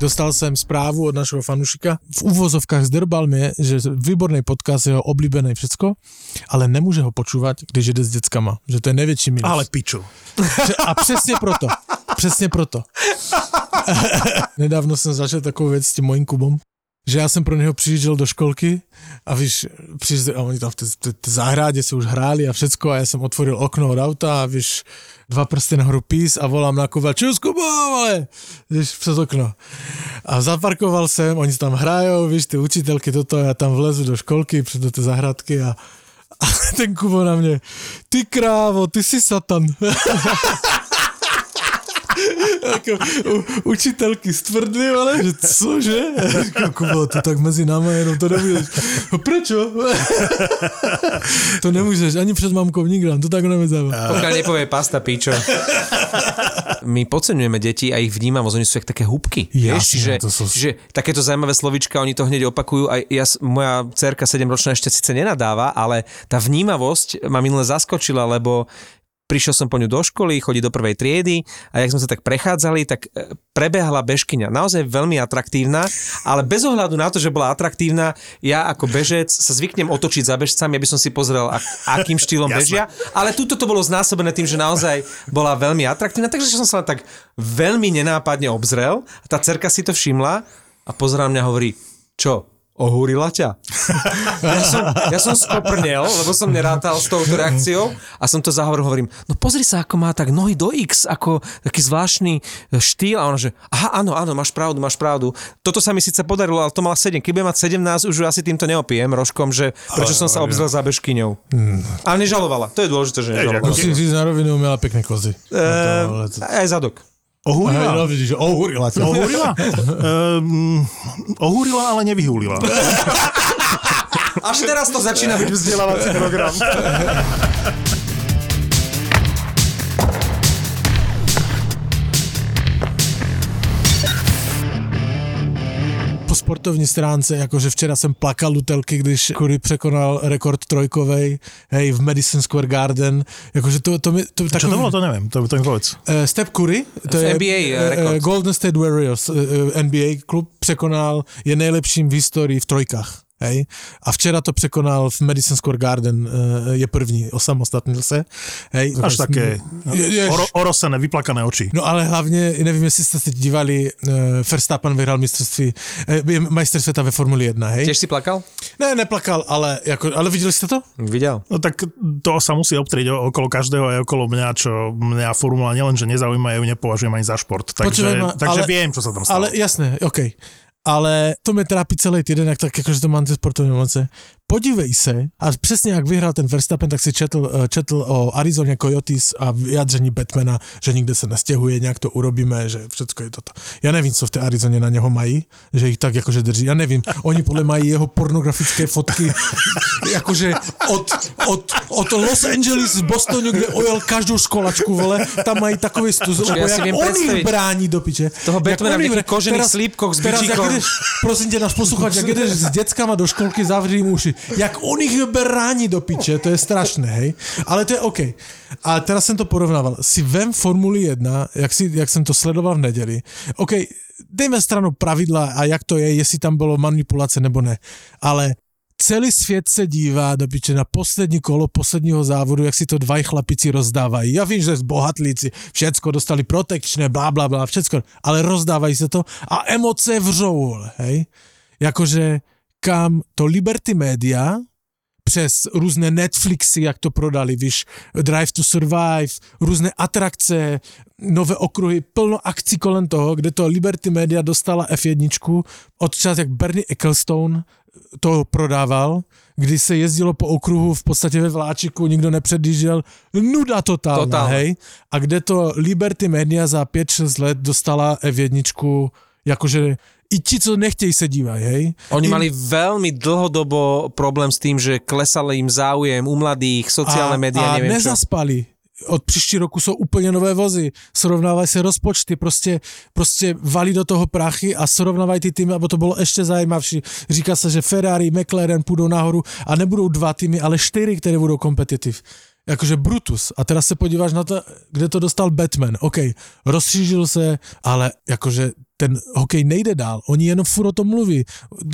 Dostal jsem zprávu od našeho fanušika. V úvozovkách zdrbal mě, že výborný podcast, jeho oblíbený všecko, ale nemůže ho počúvať, když jede s dětskama. Že to je největší minus. Ale piču. A přesně proto. Přesně proto. Nedávno jsem začal takovou věc s tím mojím Kubom, že já jsem pro něho přijížděl do školky a víš, přijížděl, a oni tam v té, té, té zahrádě se už hráli a všecko a já jsem otvoril okno od auta a víš, dva prsty nahoru pís a volám na Kuba, čus Kubo, ale, víš, přes okno. A zaparkoval jsem, oni tam hrajou, víš, ty učitelky, toto, já tam vlezu do školky, před do té zahradky a, a ten Kubo na mě, ty krávo, ty jsi satan. Ako, u, učitelky stvrdli, ale že cože? Ja říkám, Kubo, to tak mezi náma jenom to nemůžeš. No prečo? to nemůžeš, ani před mamkou nikdy, to tak nemezáva. Pokiaľ nepovie pasta, pičo. My podceňujeme deti a ich vnímavosť, oni sú jak také húbky. Jasne, vieš, čiže, to sú- čiže takéto zaujímavé slovička, oni to hneď opakujú a ja, moja cerka 7-ročná ešte síce nenadáva, ale tá vnímavosť ma minule zaskočila, lebo prišiel som po ňu do školy, chodí do prvej triedy a jak sme sa tak prechádzali, tak e, prebehla bežkyňa. Naozaj veľmi atraktívna, ale bez ohľadu na to, že bola atraktívna, ja ako bežec sa zvyknem otočiť za bežcami, aby som si pozrel, ak, akým štýlom bežia. Ale tuto to bolo znásobené tým, že naozaj bola veľmi atraktívna, takže som sa tak veľmi nenápadne obzrel. A tá cerka si to všimla a pozerá mňa hovorí, čo, ohúrila ťa? ja, som, ja som skoprnel, lebo som nerátal s touto reakciou a som to zahovoril, hovorím, no pozri sa, ako má tak nohy do X, ako taký zvláštny štýl a ona, že aha, áno, áno, máš pravdu, máš pravdu. Toto sa mi síce podarilo, ale to mala 7. Keď bude mať 17, už asi týmto neopijem rožkom, že prečo som sa obzrel za bežkyňou. Ale nežalovala, to je dôležité, že nežalovala. Musím říct na rovinu, měla pekné kozy. Ehm, aj zadok. Ohúrila? no vidíš, že ohúrila. Ohúrila? um, ohúrila, ale nevyhúlila. Až teraz to začína byť vzdelávací program. sportovní stránce, jakože včera jsem plakal u telky, když Curry překonal rekord trojkovej, hej, v Madison Square Garden, jakože to, to mi... To, Čo to bolo, to neviem, to, to mi povedz. Uh, Steph Curry, to V je NBA, eh, eh, rekord. Golden State Warriors, uh, NBA klub, překonal, je nejlepším v historii v trojkách. Hej? A včera to překonal v Madison Square Garden, uh, je první, osamostatnil se. Hej? Až také Je, je, oro, orosené, vyplakané oči. No ale hlavně, nevím, jestli jste se dívali, uh, Verstappen vyhrál mistrovství, uh, majster světa ve Formuli 1, hej? Tiež si plakal? Ne, neplakal, ale, jako, ale viděli jste to? Videl. No tak to sa musí obtrieť okolo každého aj okolo mňa, čo mňa formula nielenže nezaujíma, ja ju nepovažujem ani za šport. Takže, ma, takže ale- viem, čo sa tam stalo. Ale jasné, OK. Ale to mě trápí celý týden, jak tak, jakože to mám ty sportovní emoce. Podívej se, a přesně jak vyhrál ten Verstappen, tak si četl, eh, četl o Arizoně Coyotes a vyjádření Batmana, že nikde se nestěhuje, nějak to urobíme, že všechno je toto. Já nevím, co v té Arizoně na něho mají, že jich tak jakože drží. Já nevím, oni podle mají jeho pornografické fotky, jakože od, od, od Los Angeles z Bostonu, kde ojel každou školačku, vole, tam mají takový stuz, lebo ja jak viem on ich predstaviť brání do piče. toho Batmana v ich nejakých kožených slípkoch s teraz, jak ideš, prosím tě, náš posluchač, jak jdeš s dětskama do školky, zavři jim uši. Jak on ich brání do piče, to je strašné, hej. Ale to je OK. A teraz jsem to porovnával. Si vem Formuli 1, jak, si, jak jsem to sledoval v neděli. OK, dejme stranu pravidla a jak to je, jestli tam bylo manipulace nebo ne. Ale celý svět se dívá do piče na poslední kolo posledního závodu, jak si to dvaj chlapici rozdávají. Já vím, že bohatlíci všecko dostali protekčné, blá, blá, blá, všecko, ale rozdávají se to a emoce vřou, hej. Jakože kam to Liberty Media přes různé Netflixy, jak to prodali, víš, Drive to Survive, různé atrakce, nové okruhy, plno akcí kolem toho, kde to Liberty Media dostala F1 od čas, jak Bernie Ecclestone to prodával, kdy se jezdilo po okruhu v podstatě ve vláčiku, nikdo nepředjížděl, nuda totálna, Totálna. hej? A kde to Liberty Media za 5-6 let dostala F1 jakože i ti, co nechtějí, se dívají, hej? Oni I- mali veľmi dlhodobo problém s tým, že klesal im záujem u mladých, sociálne médiá, a neviem čo. nezaspali. Od příští roku jsou úplně nové vozy, srovnávají se rozpočty, prostě, prostě valí do toho prachy a srovnávají ty týmy, aby to bylo ještě zajímavší. Říká se, že Ferrari, McLaren půjdou nahoru a nebudou dva týmy, ale čtyři, které budou kompetitiv. Jakože Brutus. A teraz se podíváš na to, kde to dostal Batman. OK, rozšířil se, ale jakože ten hokej nejde dál. Oni jenom furt o tom mluví.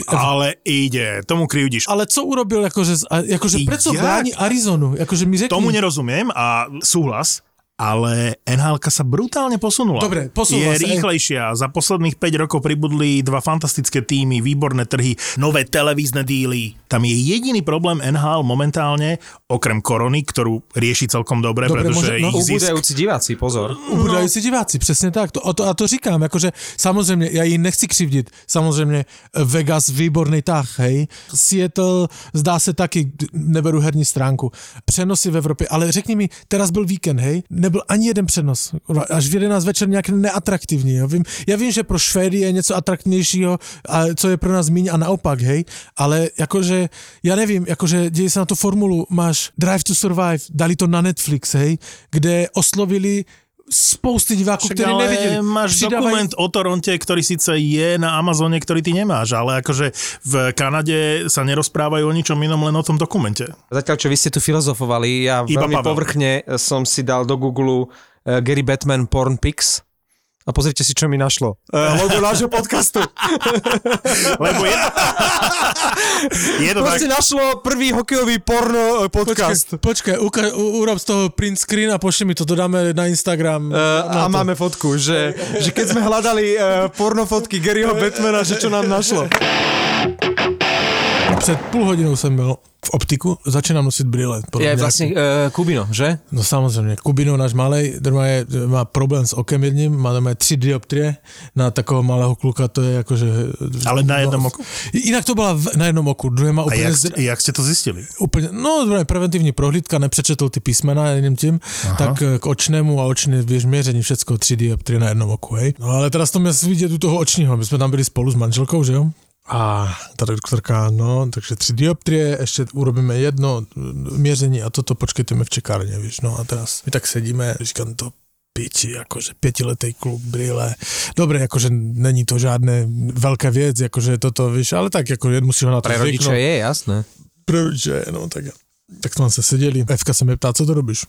Ale ide, tomu krivdíš. Ale co urobil, jakože, a- jakože prečo bráni Arizonu? Jakože mi řekni. Tomu nerozumiem a súhlas, ale nhl sa brutálne posunula. Dobre, posunula Je sa, rýchlejšia. Za posledných 5 rokov pribudli dva fantastické týmy, výborné trhy, nové televízne díly. Tam je jediný problém NHL momentálne, okrem korony, ktorú rieši celkom dobre, Dobre, pretože môže- no, ich zisk... Ubúdajúci diváci, pozor. Ubúdající diváci, přesně tak. To, a, to, a to říkám, jakože samozřejmě, já ji nechci křivdit, samozřejmě eh, Vegas výborný tah, hej. Seattle zdá se taky, neberu herní stránku, přenosy v Evropě, ale řekni mi, teraz byl víkend, hej, nebyl ani jeden přenos, až v 11 večer nějak neatraktivní, jo. Vím, já vím, že pro Švédy je něco atraktivnějšího, a co je pro nás míň a naopak, hej, ale jakože, já nevím, jakože děje se na tu formulu, máš Drive to Survive, dali to na Netflix, hej, kde oslovili spousty divákov, Však ktorí ale nevedeli. máš Přidávají- dokument o Toronte, ktorý síce je na Amazone, ktorý ty nemáš, ale akože v Kanade sa nerozprávajú o ničom inom, len o tom dokumente. Zatiaľ, čo vy ste tu filozofovali, ja Iba veľmi Pavel. povrchne som si dal do Google uh, Gary Batman Porn Pics a pozrite si, čo mi našlo. Uh, logo nášho podcastu. Lebo je, je to tak, našlo prvý hokejový porno eh, podcast. Počkaj, počkaj uka- u- urob z toho print screen a pošli mi to, to dáme na Instagram. Uh, na a to. máme fotku, že, že keď sme hľadali uh, pornofotky Garyho Batmana, že čo nám našlo. Před půl hodinou jsem byl v optiku, začínám nosit brýle. Je vlastne uh, Kubino, že? No samozřejmě, Kubino, náš malej, je, má problém s okem jedním, má doma tři dioptrie, na takového malého kluka to je jakože... ale na jednom no, oku. Jinak to byla v, na jednom oku, druhé má A úplně... jak, ste- jak ste to zistili? Úplně, no dobré, preventivní prohlídka, nepřečetl ty písmena jedním tím, Aha. tak eh, k očnému a očné běž měření, všecko 3 dioptrie na jednom oku, hej. No ale teraz to mě vidět u toho očního, my jsme tam byli spolu s manželkou, že jo? A ta doktorka, no, takže tři dioptrie, ještě urobíme jedno měření a toto počkejte mi v čekárně, víš, no a teraz my tak sedíme, říkám to piči, jakože pětiletý kluk, brýle. Dobre, jakože není to žádné velké věc, jakože toto, víš, ale tak jako musí ho na to Pre rodiča zvyknout. je, jasné. Proč, no tak, tak jsme se seděli. Evka se mě ptá, co to robíš?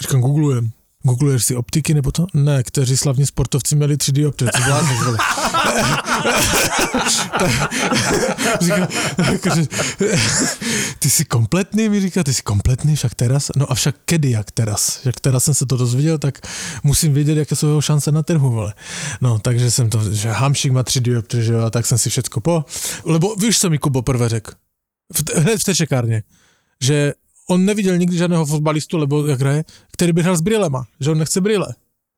Říkám, googlujem. Googluješ si optiky nebo to? Ne, kteří slavní sportovci měli 3 dioptrie, co zvládneš, vole. Říkám, jakože, ty jsi kompletný, mi říká, ty jsi kompletný, však teraz? No a však kedy, jak teraz? Jak teraz jsem se to dozvěděl, tak musím vědět, jaké jsou jeho šance na trhu, vole. No, takže jsem to, že Hamšik má 3 dioptrie, že jo, a tak jsem si všecko po... Lebo víš, co mi Kubo prvé řekl? hned v té čekárně, že on neviděl nikdy žádného fotbalistu, nebo jak hraje, který by hrál s brýlema, že on nechce brýle.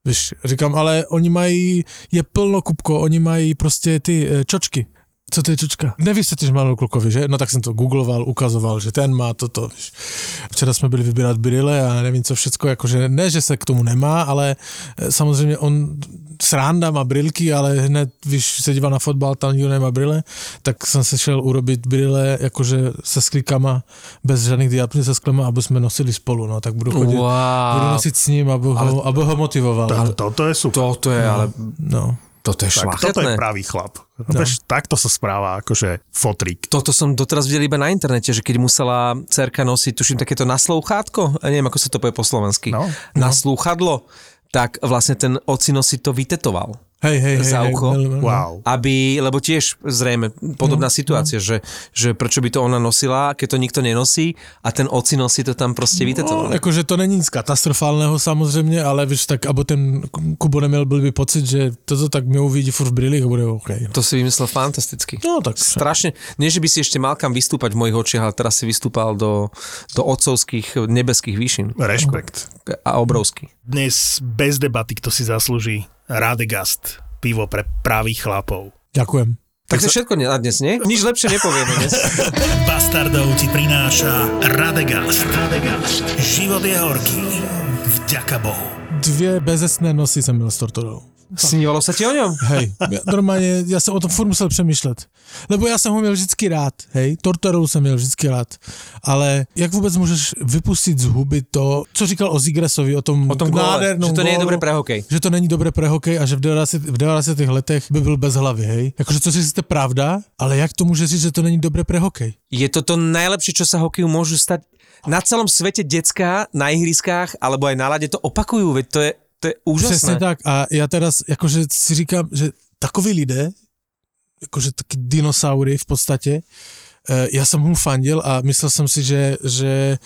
Víš, říkám, ale oni mají, je plno kubko, oni mají prostě ty e, čočky. Co to je čočka? Nevysvětlíš malou klukovi, že? No tak jsem to googloval, ukazoval, že ten má toto. Víš. Včera jsme byli vybírat brýle a nevím co všecko, jakože ne, že se k tomu nemá, ale e, samozřejmě on sranda má brýlky, ale hned, když se dívá na fotbal, tam nikdo nemá brýle, tak jsem se šel urobit brýle jakože se sklikama, bez žádných dioptrií se sklema, aby jsme nosili spolu, no, tak budu chodit, budu Wow. nosit s ním, aby ho, aby ho motivoval. Tak, toto je super. Toto je, ale No. Toto je Tak, toto je pravý chlap. No. takto sa správa akože fotrík. Toto som doteraz videl iba na internete, že keď musela cerka nosiť, tuším, takéto naslouchátko, a neviem, ako sa to povie po slovensky, No, na slúchadlo, tak vlastne ten ocino si to vytetoval. Hej, hej, hej. Za hej, ucho. veľmi, veľmi. Wow. Aby, lebo tiež zrejme podobná No, situácia, Že, že prečo by to ona nosila, keď to nikto nenosí a ten ocino si to tam proste No, vytetoval. jakože to není nic katastrofálného samozřejmě, ale víš, tak aby ten Kubo neměl blbý pocit, že toto tak mě uvidí furt v brýlích a bude OK. To si vymyslel fantasticky. No tak Strašne, nie že by si ešte mal kam vystúpať v mojich očiach, ale teraz si vystúpal do, do otcovských nebeských výšin Rešpekt. a obrovský. Dnes bez debaty, kto si zaslúži Radegast. Pivo pre pravých chlapov. ďakujem. Tak to všetko na dnes, nie? Nič lepšie nepovieme dnes. Bastardov ti prináša Radegast. Život je horký. Vďaka Bohu. Dvě bezesné nosy jsem měl s tortodou. Snívalo sa ti o ňom? Hej, ja, normálne, ja som o tom furt musel přemýšlet. Lebo ja som ho měl vždycky rád, hej, Tortorelu jsem měl vždycky rád. Ale jak vůbec můžeš vypustit z huby to, co říkal o Zigresovi, o tom, O tom góle, že to nie je dobré pre hokej. Že to není dobré pre hokej a že v 90, v 90 letech by byl bez hlavy, hej. Jakože co si jste pravda, ale jak to může říct, že to není dobré pre hokej? Je to to najlepšie, čo sa hokeju môžu stať. Na celom svete decka na ihriskách alebo aj na lade to opakujú, veď to je, to je Přesně úžasné. tak. A já teraz jakože si říkám, že takový lidé, jakože taky dinosaury v podstatě, já jsem mu fandil a myslel jsem si, že, že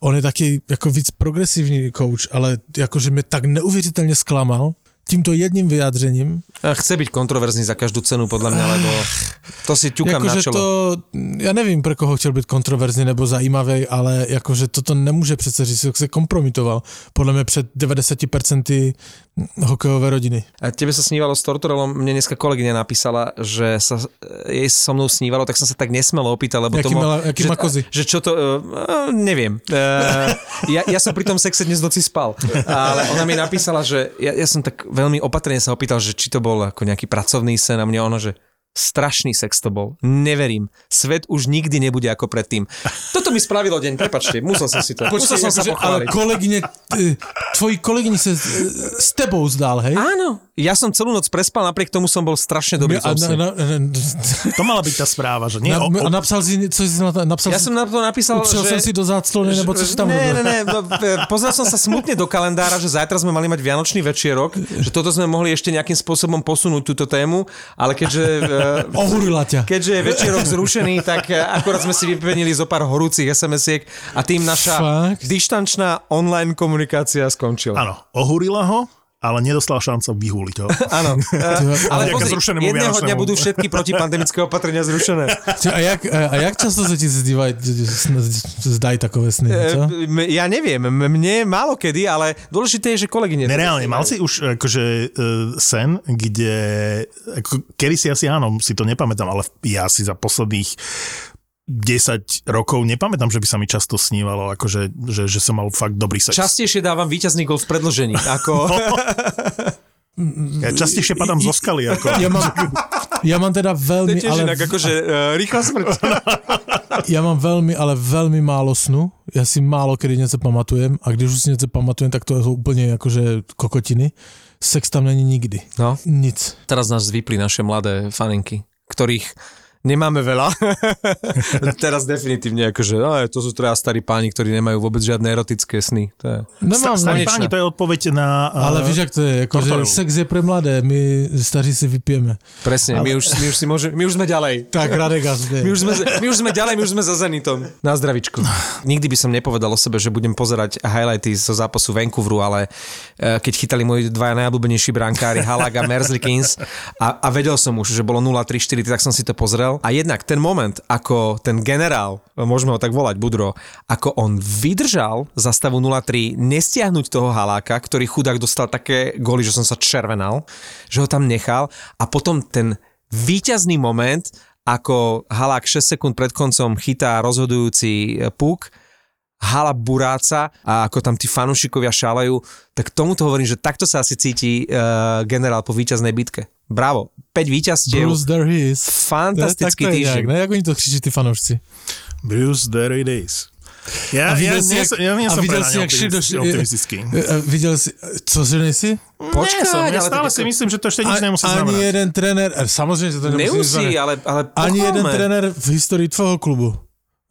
on je taky jako víc progresivní coach, ale jakože mě tak neuvěřitelně zklamal tímto jedním vyjádřením. A Chce byť kontroverzný za každú cenu, podľa mňa, lebo to si ťukám na Jakože čelo. to, já nevím, pro koho chtěl být kontroverzní nebo zajímavý, ale jakože toto nemůže přece říct, jak se kompromitoval. Podle mě před 90% hokejové rodiny. A tebe sa snívalo s Tortorelom, mne dneska kolegyňa napísala, že sa jej so mnou snívalo, tak som sa tak nesmelo opýtať, lebo Jaký to mo- mala- jaký že, má kozy? že čo to, uh, neviem. Uh, ja, ja som pri tom sexe dnes noci spal, ale ona mi napísala, že ja, ja som tak veľmi opatrne sa opýtal, že či to bol ako nejaký pracovný sen a mne ono, že strašný sex to bol. Neverím. Svet už nikdy nebude ako predtým. Toto mi spravilo deň, prepačte, musel som si to. musel som sa jakože, ale pochváliť. kolegyně, t- tvoji kolegyni se eh, s tebou zdál, hej? Áno, ja som celú noc prespal, napriek tomu som bol strašne dobrý a, na, na, na, To mala byť tá správa, že nie na, o, o, a napsal si, co si napsal Ja si, som na to napísal, upřel že... jsem si do záclony, nebo co si tam ne, ne, ne, no, e, pozrel som sa smutne do kalendára, že zajtra sme mali mať Vianočný večierok, že toto sme mohli ešte nejakým spôsobom posunúť túto tému, ale keďže, e, Ohurila ťa. keďže je večierok zrušený, tak e, akorát sme si vypenili zo pár horúcich SMS-iek a tým naša Fakt? dištančná online komunikácia skončila. áno, ohúrila ho, ale nedostal šancu vyhúliť ho. Áno. E, ale pozri, jedného dňa budú všetky protipandemické opatrenia zrušené. A jak, a a jak často sa ti zdívajú, zdají takové sny? E, Ja neviem, mne málo kedy, ale dôležité je, že kolegyne... Nereálne, mal si už akože uh, sen, kde, ako, kedy si asi áno, si to nepamätám, ale ja si za posledných 10 rokov nepamätám, že by sa mi často snívalo, akože, že, že som mal fakt dobrý sex. Častejšie dávam víťazný gol v predlžení, ako... Ja častejšie padám zo skaly, ako... Ja mám, ja mám teda veľmi, je ale, inak akože uh, rýchla smrť. ja mám veľmi, ale veľmi málo snu. Ja si málo kedy něco pamatujem a když už si něco pamatujem, tak to jsou úplně jakože kokotiny. Sex tam není nikdy. No, Nic. teraz nás vypli naše mladé faninky, ktorých nemáme veľa. teraz definitívne akože, no, to sú teda starí páni, ktorí nemajú vôbec žiadne erotické sny. To je... Nemám, Starí konečné. páni, to je odpoveď na... uh, ale víš, jak to je, jako, že sex je pre mladé, my staří si vypijeme. Presne, ale... my, už, my, už si môže, my už sme ďalej. Tak, Radek, My už, sme, my už sme ďalej, my už sme za Zenitom. Na zdravičku. Nikdy by som nepovedal o sebe, že budem pozerať highlighty zo zápasu Vancouveru, ale eh, keď chytali moji dvaja najobľúbenejší brankári, Halag a Merzlikins a, a vedel som už, že bolo 0-3-4, tak som si to pozrel. A jednak ten moment, ako ten generál, môžeme ho tak volať, Budro, ako on vydržal za stavu 0-3 nestiahnuť toho Haláka, ktorý chudák dostal také góly, že som sa červenal, že ho tam nechal a potom ten víťazný moment, ako Halák 6 sekúnd pred koncom chytá rozhodujúci e, puk, Hala buráca a ako tam tí fanúšikovia šalajú, tak tomuto hovorím, že takto sa asi cíti uh, generál po víťaznej bitke. Bravo, 5 víťazstiev, Bruce, there he is. fantastický týždeň. ne? Jak oni to křičí, ty fanoušci. Bruce Derry Days. Ja, A ja, videl si, jak- som- ja nie a som videl si, optimistický. E, e, Viděl jsi, co že nejsi? Počkaj, som, ja ale stále si ako- myslím, že to ešte nič nemusí ani znamenať. jeden trenér, e, samozřejmě, že to nemusí, ale, ale Ani jeden trenér v historii tvého klubu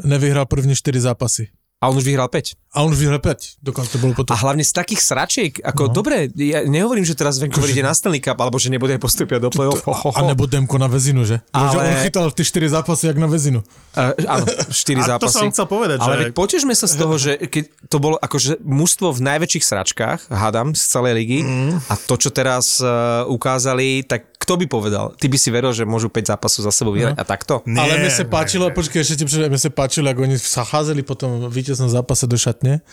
nevyhrál první čtyři zápasy. A on už vyhral 5. A on už vyhrál 5, dokonce to bylo potom. A hlavne z takých sračiek, ako no. dobre, ja nehovorím, že teraz Vancouver ide na Stanley Cup, alebo že nebude postupiať do play-off. Ho. A nebo Demko na Vezinu, že? Ale... Že on chytal ty čtyři zápasy jak na Vezinu. Uh, áno, 4 A to zápasy. som chcel povedať, Ale že... veď potežme sa z toho, že keď to bolo akože mužstvo v najväčších sračkách, hádam, z celej ligy, mm. a to, čo teraz uh, ukázali, tak kto by povedal? Ty by si veril, že môžu 5 zápasov za sebou vyhrať a takto? Nie, ale mne sa páčilo, nie. počkaj, ešte ti mne sa páčilo, ako oni sa cházeli po tom víťaznom zápase do šatne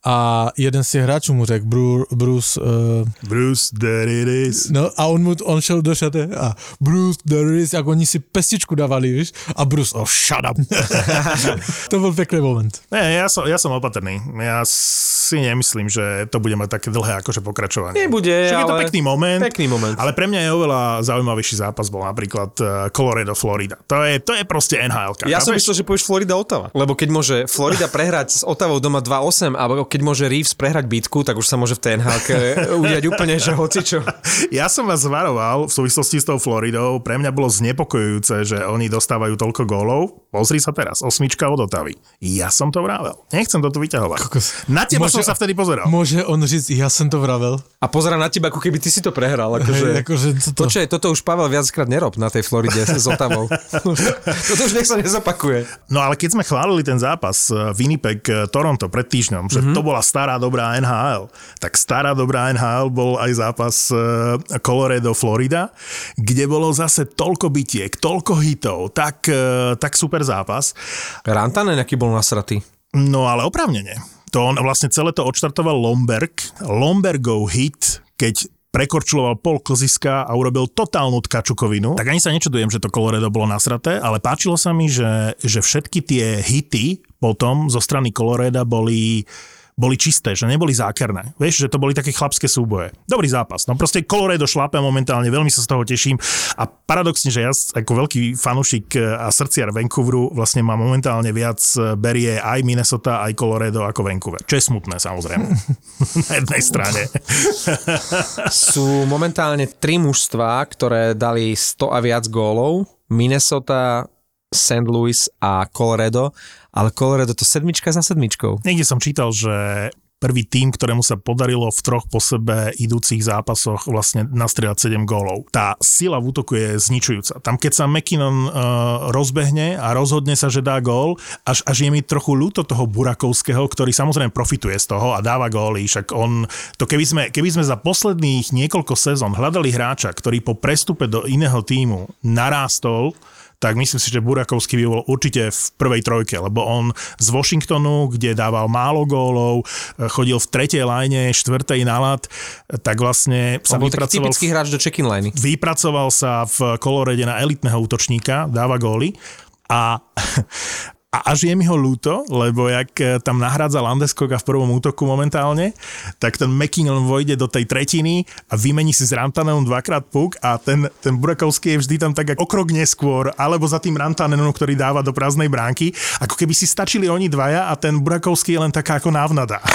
a jeden z těch hráčů mu řekl, Bru, Bruce, uh, Bruce, there it is. no a on, mu, on šel do šate a Bruce, there is, ako oni si pestičku dávali, víš, a Bruce, oh, shut up. to bol pekný moment. Nie, ja som, ja som opatrný. Ja si nemyslím, že to bude mať také dlhé akože pokračovanie. Nebude, Však je to ale- pekný moment. pekný moment. Ale pre mňa je oveľa zaujímavejší zápas bol napríklad eh, Colorado, Florida. To je, to je proste NHL. Ja som myslel, že povieš Florida Ottawa. Lebo keď môže Florida prehrať s Ottawou doma 2-8, alebo keď môže Reeves prehrať bitku, tak už sa môže v tej NHL udiať úplne, že hocičo. Ja som vás varoval v súvislosti s tou Floridou. Pre mňa bolo znepokojujúce, že oni dostávajú toľko gólov. Pozri sa teraz, osmička od Otavy. Ja som to vravel. Nechcem to tu vyťahovať. Kokos. Na teba Môže- som sa vtedy pozeral. Môže on říct, ja som to vravel. A pozera na teba, ako keby ty si to prehral. Akože... Hej, akože toto. Počkaj, toto už Pavel viackrát nerob na tej Floride s Otavou. toto už nech sa nezopakuje. No ale keď sme chválili ten zápas eh, Winnipeg eh, Toronto pred týždňom, že to bola stará dobrá NHL, tak stará dobrá NHL bol aj zápas eh, Colorado Florida, kde bolo zase toľko bitiek, toľko hitov, tak, tak super zápas. Rantanen, aký bol nasratý. No ale oprávnene. To on vlastne celé to odštartoval Lomberg. Lombergov hit, keď prekorčuloval pol klziska a urobil totálnu tkačukovinu. Tak ani sa nečudujem, že to Colorado bolo nasraté, ale páčilo sa mi, že, že všetky tie hity potom zo strany Colorado boli boli čisté, že neboli zákerné. Vieš, že to boli také chlapské súboje. Dobrý zápas. No proste Colorado šlápe momentálne, veľmi sa z toho teším. A paradoxne, že ja ako veľký fanúšik a srdciar Vancouveru vlastne má momentálne viac e, berie aj Minnesota, aj Colorado ako Vancouver. Čo je smutné samozrejme. Na jednej strane. Sú momentálne tri mužstvá, ktoré dali 100 a viac gólov. Minnesota, St. Louis a Colorado. Ale Colorado to sedmička za sedmičkou. Niekde som čítal, že prvý tým, ktorému sa podarilo v troch po sebe idúcich zápasoch vlastne nastrieľať 7 gólov. Tá sila v útoku je zničujúca. Tam keď sa McKinnon uh, rozbehne a rozhodne sa, že dá gól, až, až je mi trochu ľúto toho Burakovského, ktorý samozrejme profituje z toho a dáva góly. Však on, to keby sme, keby sme za posledných niekoľko sezón hľadali hráča, ktorý po prestupe do iného týmu narástol, tak myslím si, že Burakovský by bol určite v prvej trojke, lebo on z Washingtonu, kde dával málo gólov, chodil v tretej line, štvrtej nalad, tak vlastne sa On bol vypracoval, typický hráč do check-in liney. vypracoval sa v kolorede na elitného útočníka, dáva góly a a až je mi ho ľúto, lebo jak e, tam nahrádza Landeskoga v prvom útoku momentálne, tak ten McKinnon vojde do tej tretiny a vymení si s Rantanenom dvakrát puk a ten, ten Burakovský je vždy tam tak ako okrok neskôr, alebo za tým Rantanenom, ktorý dáva do prázdnej bránky, ako keby si stačili oni dvaja a ten Burakovský je len taká ako návnada.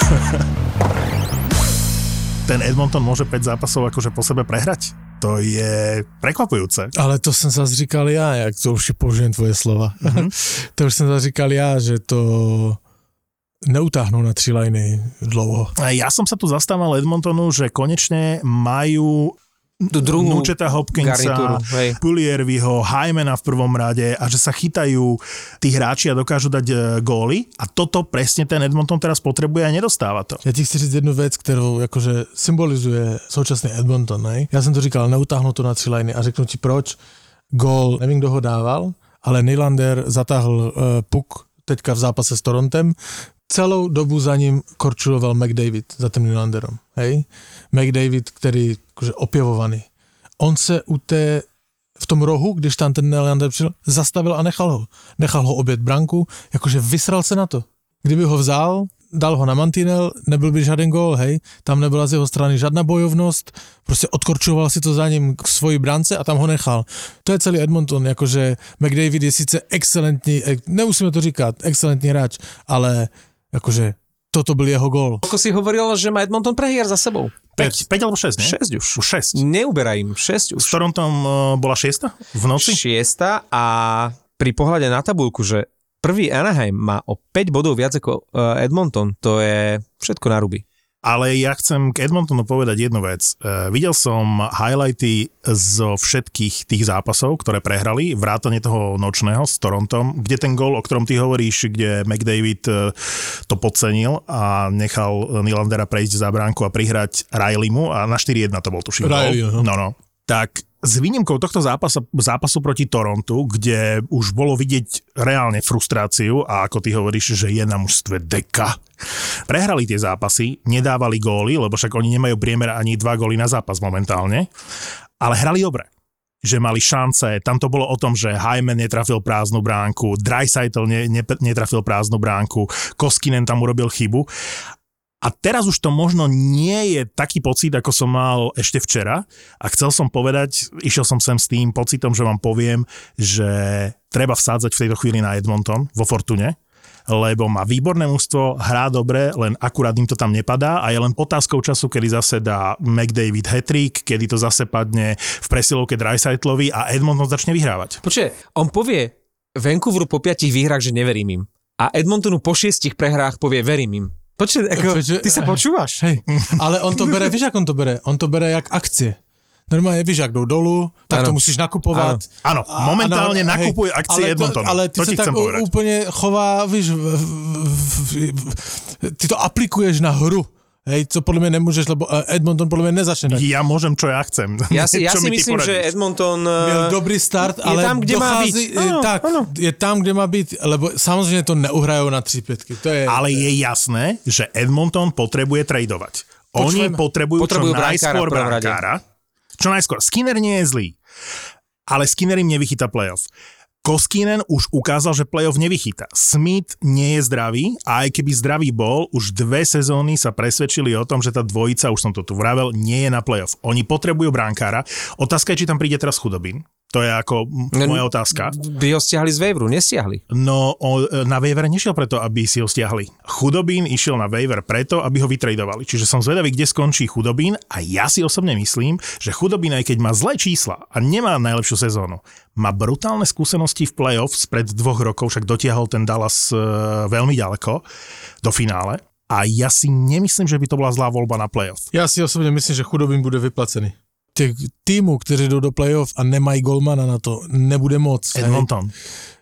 ten Edmonton môže 5 zápasov akože po sebe prehrať? To je prekvapujúce. Ale to jsem zase říkal já, jak to už použijem tvoje slova. Mm-hmm. to už jsem zase říkal já, že to neutáhnou na tři liny dlouho. Ja som sa tu zastával Edmontonu, že konečne majú Tú druhú Nučeta garnitúru, Hopkinsa. Pulierviho, Hymena v prvom rade a že sa chytajú tí hráči a dokážu dať e, góly a toto presne ten Edmonton teraz potrebuje a nedostáva to. Já ti chci říct jednu věc, kterou jakože symbolizuje současný Edmonton. Ne? Já jsem to říkal, neutáhnu to na tři liny a řeknu ti proč. Gól, nevím, kdo ho dával, ale Nylander zatáhl uh, puk teďka v zápase s Torontem. Celou dobu za ním korčuloval McDavid, za tím Nylanderom. Hej? McDavid, který jakože opěvovaný. On se u té v tom rohu, když tam ten Nylander přišel, zastavil a nechal ho. Nechal ho obět branku, jakože vysral se na to. Kdyby ho vzal, dal ho na mantinel, nebyl by žádný gól, hej, tam nebyla z jeho strany žádná bojovnost, prostě odkorčoval si to za ním k svoji brance a tam ho nechal. To je celý Edmonton, jakože McDavid je sice excelentní, ex- nemusíme to říkat, excelentní hráč, ale jakože toto byl jeho gól. Ako si hovoril, že má Edmonton prehier za sebou. 5, 5 alebo 6, nie? 6 už. Už 6. Neuberaj im, 6 už. S Torontom e, bola 6 v noci? Šiesta a pri pohľade na tabulku, že prvý Anaheim má o 5 bodov viac ako eh, Edmonton, to je všetko na ruby. Ale ja chcem k Edmontonu povedať jednu vec. E, videl som highlighty zo všetkých tých zápasov, ktoré prehrali, vrátane toho nočného s Torontom, kde ten gól, o ktorom ty hovoríš, kde McDavid e, to podcenil a nechal Nylandera prejsť za bránku a prihrať Rileymu a na 4-1 to bol tuším. Riley, no, no. Tak s výnimkou tohto zápasu, zápasu proti Torontu, kde už bolo vidieť reálne frustráciu a ako ty hovoríš, že je na mužstve deka. Prehrali tie zápasy, nedávali góly, lebo však oni nemajú priemer ani dva góly na zápas momentálne, ale hrali dobre že mali šance. Tam to bolo o tom, že Hyman netrafil prázdnu bránku, Dreisaitl ne, ne, netrafil prázdnu bránku, Koskinen tam urobil chybu. A teraz už to možno nie je taký pocit, ako som mal ešte včera. A chcel som povedať, išiel som sem s tým pocitom, že vám poviem, že treba vsádzať v tejto chvíli na Edmonton vo Fortune, lebo má výborné mústvo, hrá dobre, len akurát im to tam nepadá a je len otázkou času, kedy zase dá McDavid hetrik, kedy to zase padne v presilovke Dreisaitlovi a Edmonton začne vyhrávať. Počkej, on povie Vancouveru po piatich výhrách, že neverím im. A Edmontonu po šiestich prehrách povie verím im. Počkej, ako, Počkej, ty sa počúvaš? Hej, ale on to bere, vieš, ako on to bere? On to bere jak akcie. Normálne, víš, ak jdou dolu, tak Áno. to musíš nakupovat. Áno, momentálne A- hej, akcie ale Edmontonu. To, ale ty To sa tak úplne chová, víš, v, v, v, v, ty to aplikuješ na hru. Hej, co podľa mňa nemôžeš, lebo eh, Edmonton podľa mňa nezačne tak. Ja môžem, čo ja chcem. Ja si, ja si myslím, že? Edmonton... Měl eh, dobrý start, je ale tam, kde má dochází, byť. eh, Áno, tak, áno. je tam, kde má byť, lebo samozrejme to neuhrajou na 3 5 To je, Ale je jasné, že Edmonton potrebuje tradovať. Oni Počujeme. potrebujú, Potrebujú čo najskôr brankára. Čo najskôr. Skinner nie je zlý, ale Skinner im nevychytá playoff. Koskinen už ukázal, že playoff nevychytá. Smith nie je zdravý a aj keby zdravý bol, už dve sezóny sa presvedčili o tom, že tá dvojica, už som to tu vravel, nie je na playoff. Oni potrebujú brankára. Otázka je, či tam príde teraz chudobín. To je ako No, moja otázka. By ho stiahli z Waveru, nestiahli. No, o, na waiver nešiel preto, aby si ho stiahli. Chudobín išiel na waiver preto, aby ho vytradovali. Čiže som zvedavý, kde skončí Chudobín a ja si osobne myslím, že Chudobín, aj keď má zlé čísla a nemá najlepšiu sezónu, má brutálne skúsenosti v playoff spred dvoch rokov, však dotiahol ten Dallas e, veľmi ďaleko do finále. A ja si nemyslím, že by to bola zlá voľba na playoff. Já si osobně myslím, že chudobím bude vyplacený. Těch týmů, kteří jdou do playoff a nemají golmana na to, nebude moc. hej.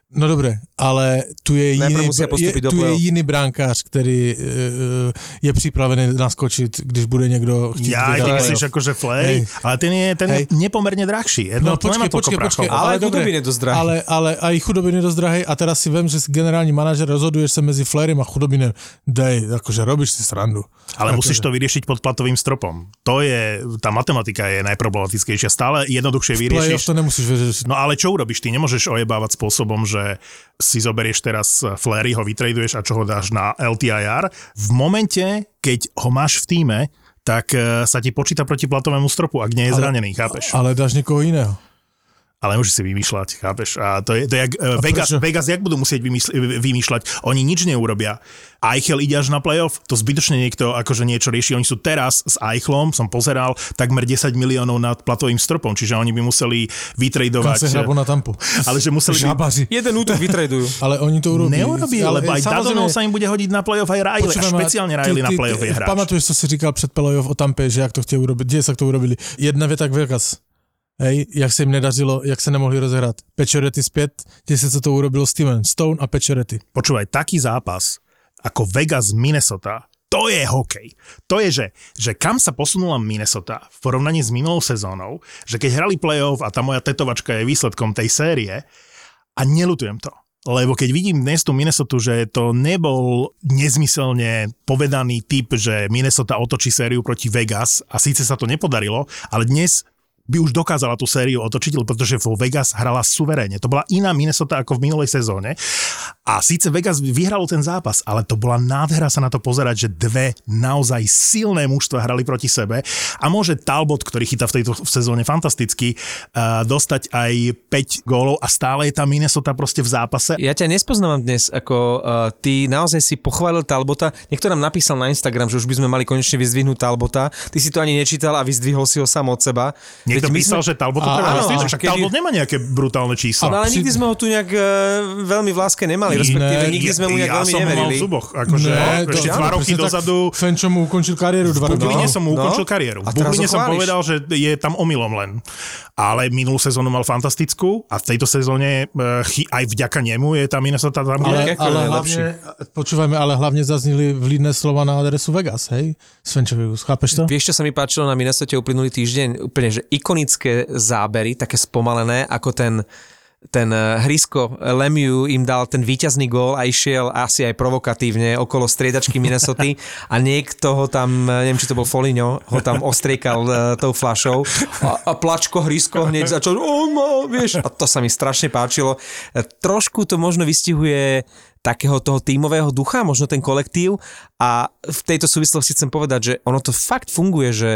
No dobré, ale tu je jiný, je, tu je jiný brankář, který uh, je připravený naskočit, když bude někdo chtít Ja, vyhrát ty myslíš akože Flay, Hej. ale ten je, ten je Hej. nepomerne drahší. No Edmonton nemá počkej, počkej, počkej, Ale ale dobre, Chudobin je dosť drahý. ale, ale aj chudobin je dosť drahý a teraz si viem, že si generální manažer rozhoduješ sa medzi Flairim a chudobinem. Dej, akože robíš si srandu. Ale Akože- musíš to vyriešiť pod platovým stropom. To je, tá matematika je najproblematickejšia. Stále jednoduchšie vyriešiš. to nemusíš vyriešiť. No ale čo urobíš? Ty nemôžeš ojebávať spôsobom, že si zoberieš teraz Flery, ho vytraduješ a čo ho dáš na LTIR. V momente, keď ho máš v týme, tak eh, sa ti počíta proti platovému stropu, ak nie je Ale- zranený, chápeš? Ale dáš niekoho iného. Ale môžeš si vymýšľať, chápeš? A to je, to je jak, uh, Vegas, prečo? Vegas, jak budú musieť vymysl- vymýšľať? Oni nič neurobia. Eichel ide až na playoff, to zbytočne niekto akože niečo rieši. Oni sú teraz s Eichlom, som pozeral, takmer 10 miliónov nad platovým stropom, čiže oni by museli Kam vytradovať. se hrabo na tampu. Ale že museli by... Jeden útok vytradujú. Ale oni to urobí. Neurobí, ale aj Dadonov sa im bude hodiť na playoff aj Riley. A špeciálne Riley na playoff je hráč. Pamatuješ, co si říkal před playoff o Tampe, že jak to chtějí urobit, kde sa to urobili. Jedna věta k Vegas. Hej, jak se jim nedařilo, jak se nemohli rozehrát. Pečorety zpět, kde se to urobilo Steven Stone a Pečorety. Počúvaj, taký zápas ako Vegas Minnesota, to je hokej. To je, že, že kam sa posunula Minnesota v porovnaní s minulou sezónou, že keď hrali playoff a tá moja tetovačka je výsledkom tej série a nelutujem to. Lebo keď vidím dnes tú Minnesota, že to nebol nezmyselne povedaný typ, že Minnesota otočí sériu proti Vegas a síce sa to nepodarilo, ale dnes by už dokázala tú sériu otočiť, pretože vo Vegas hrala suverénne. To bola iná Minnesota ako v minulej sezóne. A síce Vegas vyhralo ten zápas, ale to bola nádhera sa na to pozerať, že dve naozaj silné mužstva hrali proti sebe a môže Talbot, ktorý chytá v tejto sezóne fantasticky, uh, dostať aj 5 gólov a stále je tá Minnesota proste v zápase. Ja ťa nespoznávam dnes, ako uh, ty naozaj si pochválil Talbota. Niekto nám napísal na Instagram, že už by sme mali konečne vyzdvihnúť Talbota. Ty si to ani nečítal a vyzdvihol si ho sám od seba. Niekto Veď my písal, že Talbot to treba áno, však kedy- Talbot nemá nejaké brutálne čísla. Ale, ale nikdy sme ho tu nejak uh, veľmi v láske nemali, respektíve Ne, nikdy sme mu nejak ja veľmi som ho mal neverili. v zuboch, akože Ne, ešte to- dva áno, roky dozadu Fenčo mu ukončil kariéru dva V roky. Bubline No, som mu no. ukončil kariéru. V Bubline ho som chváliš. povedal, že je tam omylom len. Ale minulú sezónu mal fantastickú a v tejto sezóne chy- aj vďaka nemu je tá Minnesota tam. Ale, ale hlavne, počúvajme, ale hlavne zaznili vlídne slova na adresu Vegas, hej? Svenčovius, chápeš to? Vieš, čo sa mi páčilo na Minnesota uplynulý týždeň? Úplne, že ikonické zábery, také spomalené, ako ten ten eh, Hrisko Lemiu im dal ten víťazný gól a išiel asi aj provokatívne okolo striedačky Minnesota a niekto ho tam, eh, neviem, či to bol Foligno, ho tam ostriekal uh, tou flašou. A, a plačko Hrisko hneď začal, no, vieš, a to sa mi strašne páčilo. Trošku to možno vystihuje takého toho tímového ducha, možno ten kolektív. A v tejto súvislosti chcem povedať, že ono to fakt funguje, že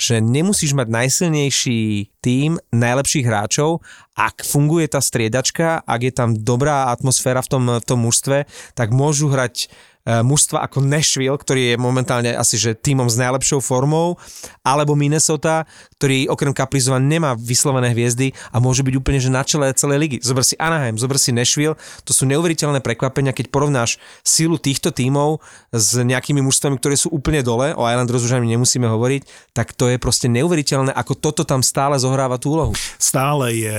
že nemusíš mať najsilnejší tím najlepších hráčov, ak funguje tá striedačka, ak je tam dobrá atmosféra v tom, v tom mužstve, tak môžu hrať mužstva ako Nashville, ktorý je momentálne asi že týmom s najlepšou formou, alebo Minnesota, ktorý okrem Kaprizova nemá vyslovené hviezdy a môže byť úplne že na čele celej ligy. Zober si Anaheim, zober si Nashville, to sú neuveriteľné prekvapenia, keď porovnáš sílu týchto tímov s nejakými mužstvami, ktoré sú úplne dole, o Islanders už ani nemusíme hovoriť, tak to je proste neuveriteľné, ako toto tam stále zohráva tú úlohu. Stále je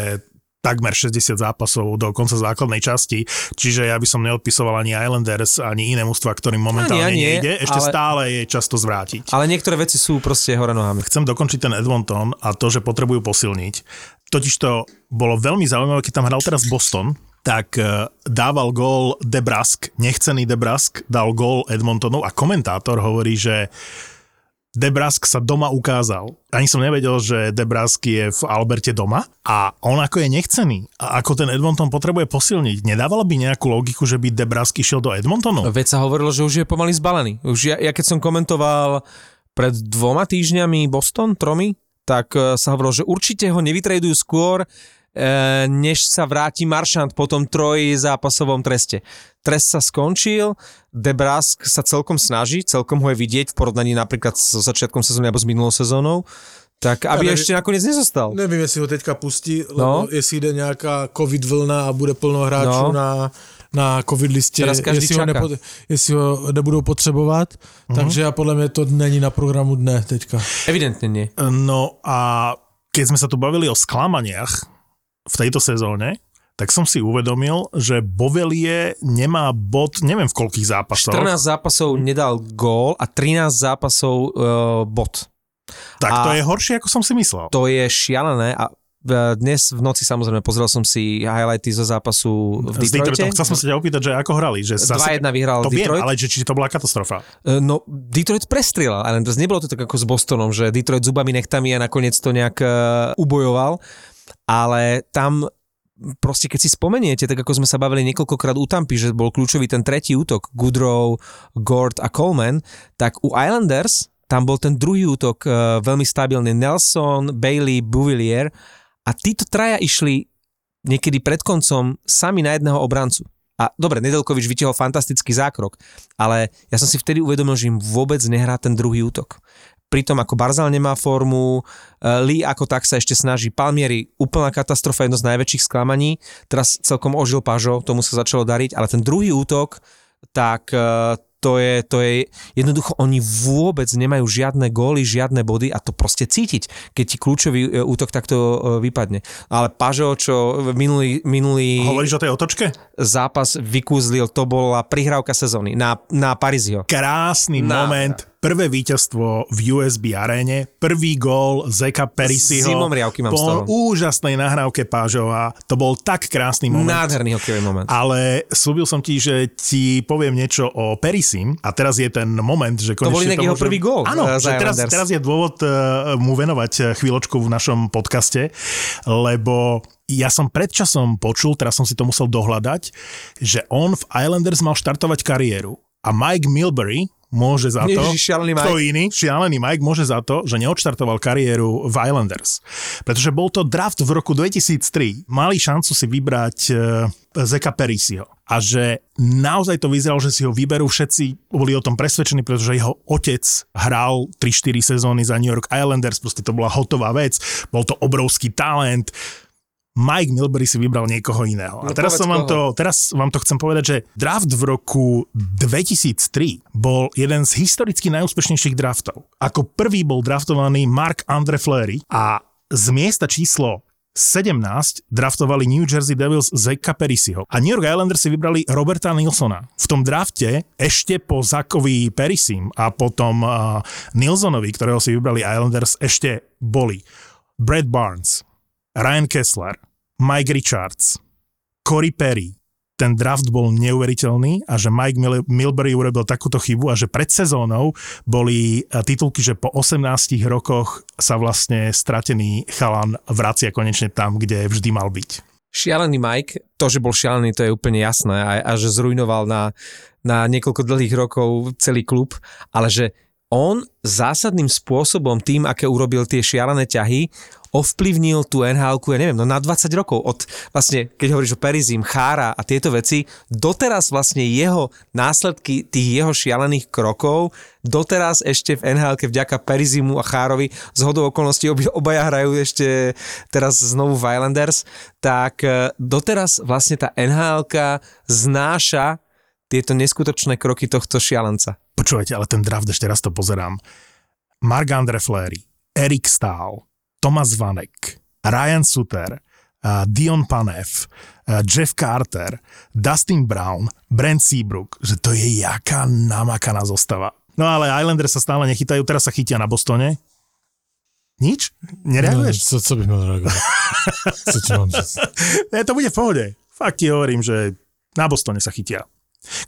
takmer 60 zápasov do konca základnej časti, čiže ja by som neodpisoval ani Islanders, ani iné mužstva, ktorým momentálne ani, ani nejde. Ešte ale, stále je často zvrátiť. Ale niektoré veci sú proste hore nohami. Chcem dokončiť ten Edmonton a to, že potrebujú posilniť. Totiž to bolo veľmi zaujímavé, keď tam hral teraz Boston, tak e, dával gól Debrask, nechcený Debrask, dal gól Edmontonu a komentátor hovorí, že Debrask sa doma ukázal. Ani som nevedel, že Debrask je v Alberte doma a on ako je nechcený a ako ten Edmonton potrebuje posilniť. Nedávalo by nejakú logiku, že by Debrask išiel do Edmontonu? Veď sa hovorilo, že už je pomaly zbalený. Už ja, ja keď som komentoval pred dvoma týždňami Boston, tromi, tak e, sa hovorilo, že určite ho nevytradujú skôr, než sa vráti Maršant po tom troj zápasovom treste. Trest sa skončil, Debrask sa celkom snaží, celkom ho je vidieť v porovnaní napríklad so začiatkom sezóny alebo s minulou sezónou. Tak aby ja neviem, ešte nakoniec nezostal. Nevím, jestli ho teďka pustí, lebo no. jestli jde nějaká covid vlna a bude plno hráčů no. na, na covid listě, jestli ho, nepo, jestli ho nebudou potřebovat, uh-huh. takže a podle mě to není na programu dne teďka. Evidentně nie. No a keď sme sa tu bavili o sklamaniach, v tejto sezóne, tak som si uvedomil, že Bovelie nemá bod, neviem v koľkých zápasoch. 14 zápasov nedal gól a 13 zápasov uh, bod. Tak a to je horšie, ako som si myslel. To je šialené a e, dnes v noci samozrejme pozrel som si highlighty zo zápasu v Detroite. Chcel som sa ťa opýtať, že ako hrali. Že 2-1 vyhral to Detroit. Viem, ale že, či to bola katastrofa. E, no, Detroit prestrieľal, ale nebolo to tak ako s Bostonom, že Detroit zubami nechtami a nakoniec to nejak uh, ubojoval ale tam proste keď si spomeniete, tak ako sme sa bavili niekoľkokrát u Tampy, že bol kľúčový ten tretí útok, Goodrow, Gord a Coleman, tak u Islanders tam bol ten druhý útok uh, veľmi stabilný. Nelson, Bailey, Bouvillier. A títo traja išli niekedy pred koncom sami na jedného obrancu. A dobre, Nedelkovič vytiahol fantastický zákrok, ale ja som si vtedy uvedomil, že im vôbec nehrá ten druhý útok pritom ako Barzal nemá formu, e, Lee ako tak sa ešte snaží, Palmieri úplná katastrofa, jedno z najväčších sklamaní, teraz celkom ožil Pažo, tomu sa začalo dariť, ale ten druhý útok, tak e, to je, to je, jednoducho oni vôbec nemajú žiadne góly, žiadne body a to proste cítiť, keď ti kľúčový e, útok takto vypadne. Ale Pažo, čo minulý, minulý... Hovoríš o tej otočke? Zápas vykúzlil, to bola prihrávka sezóny na, na Parizio. Krásny na, moment prvé víťazstvo v USB aréne, prvý gól Zeka Perisiho. Zimom riavky mám po toho. úžasnej nahrávke Pážova. To bol tak krásny moment. Nádherný hokejový moment. Ale slúbil som ti, že ti poviem niečo o Perisim a teraz je ten moment, že konečne to bol inak jeho prvý gól. Áno, že teraz, teraz je dôvod uh, mu venovať eh, chvíľočku v našom podcaste, lebo ja som predčasom počul, teraz som si to musel dohľadať, že on v Islanders mal štartovať kariéru a Mike Milbury, môže za to, Ježiš, šialený Mike. kto iný, šialený Mike môže za to, že neodštartoval kariéru v Islanders. Pretože bol to draft v roku 2003. Mali šancu si vybrať uh, Zeka Perisiho. A že naozaj to vyzeralo, že si ho vyberú všetci, boli o tom presvedčení, pretože jeho otec hral 3-4 sezóny za New York Islanders, proste to bola hotová vec, bol to obrovský talent, Mike Milbury si vybral niekoho iného. No, a teraz, som vám to, teraz vám to chcem povedať, že draft v roku 2003 bol jeden z historicky najúspešnejších draftov. Ako prvý bol draftovaný Mark Andre Fleury a z miesta číslo 17 draftovali New Jersey Devils Zeka Perisiho. A New York Islanders si vybrali Roberta Nilsona. V tom drafte ešte po Zakovi Perisim a potom uh, Nilsonovi, ktorého si vybrali Islanders, ešte boli Brad Barnes, Ryan Kessler, Mike Richards, Corey Perry, ten draft bol neuveriteľný a že Mike Mil- Milbury urobil takúto chybu a že pred sezónou boli e, titulky, že po 18 rokoch sa vlastne stratený chalan vracia konečne tam, kde vždy mal byť. Šialený Mike, to, že bol šialený, to je úplne jasné a, a že zrujnoval na, na niekoľko dlhých rokov celý klub, ale že on zásadným spôsobom tým, aké urobil tie šialené ťahy, ovplyvnil tú nhl ja neviem, no na 20 rokov. Od vlastne, keď hovoríš o Perizim, Chára a tieto veci, doteraz vlastne jeho následky tých jeho šialených krokov, doteraz ešte v nhl vďaka Perizimu a Chárovi, z hodou okolností obaja hrajú ešte teraz znovu v Islanders, tak e, doteraz vlastne tá nhl znáša tieto neskutočné kroky tohto šialenca. Počúvajte, ale ten draft, ešte raz to pozerám. Marc-André Fleury, Erik Stahl, Thomas Vanek, Ryan Suter, uh, Dion Panev, uh, Jeff Carter, Dustin Brown, Brent Seabrook, že to je jaká namakaná zostava. No ale Islanders sa stále nechytajú, teraz sa chytia na Bostone. Nič? Nereaguješ? No, co, co bych mal reagovať? co ti mám říct? Ne, to bude v pohode. Fakt ti hovorím, že na Bostone sa chytia.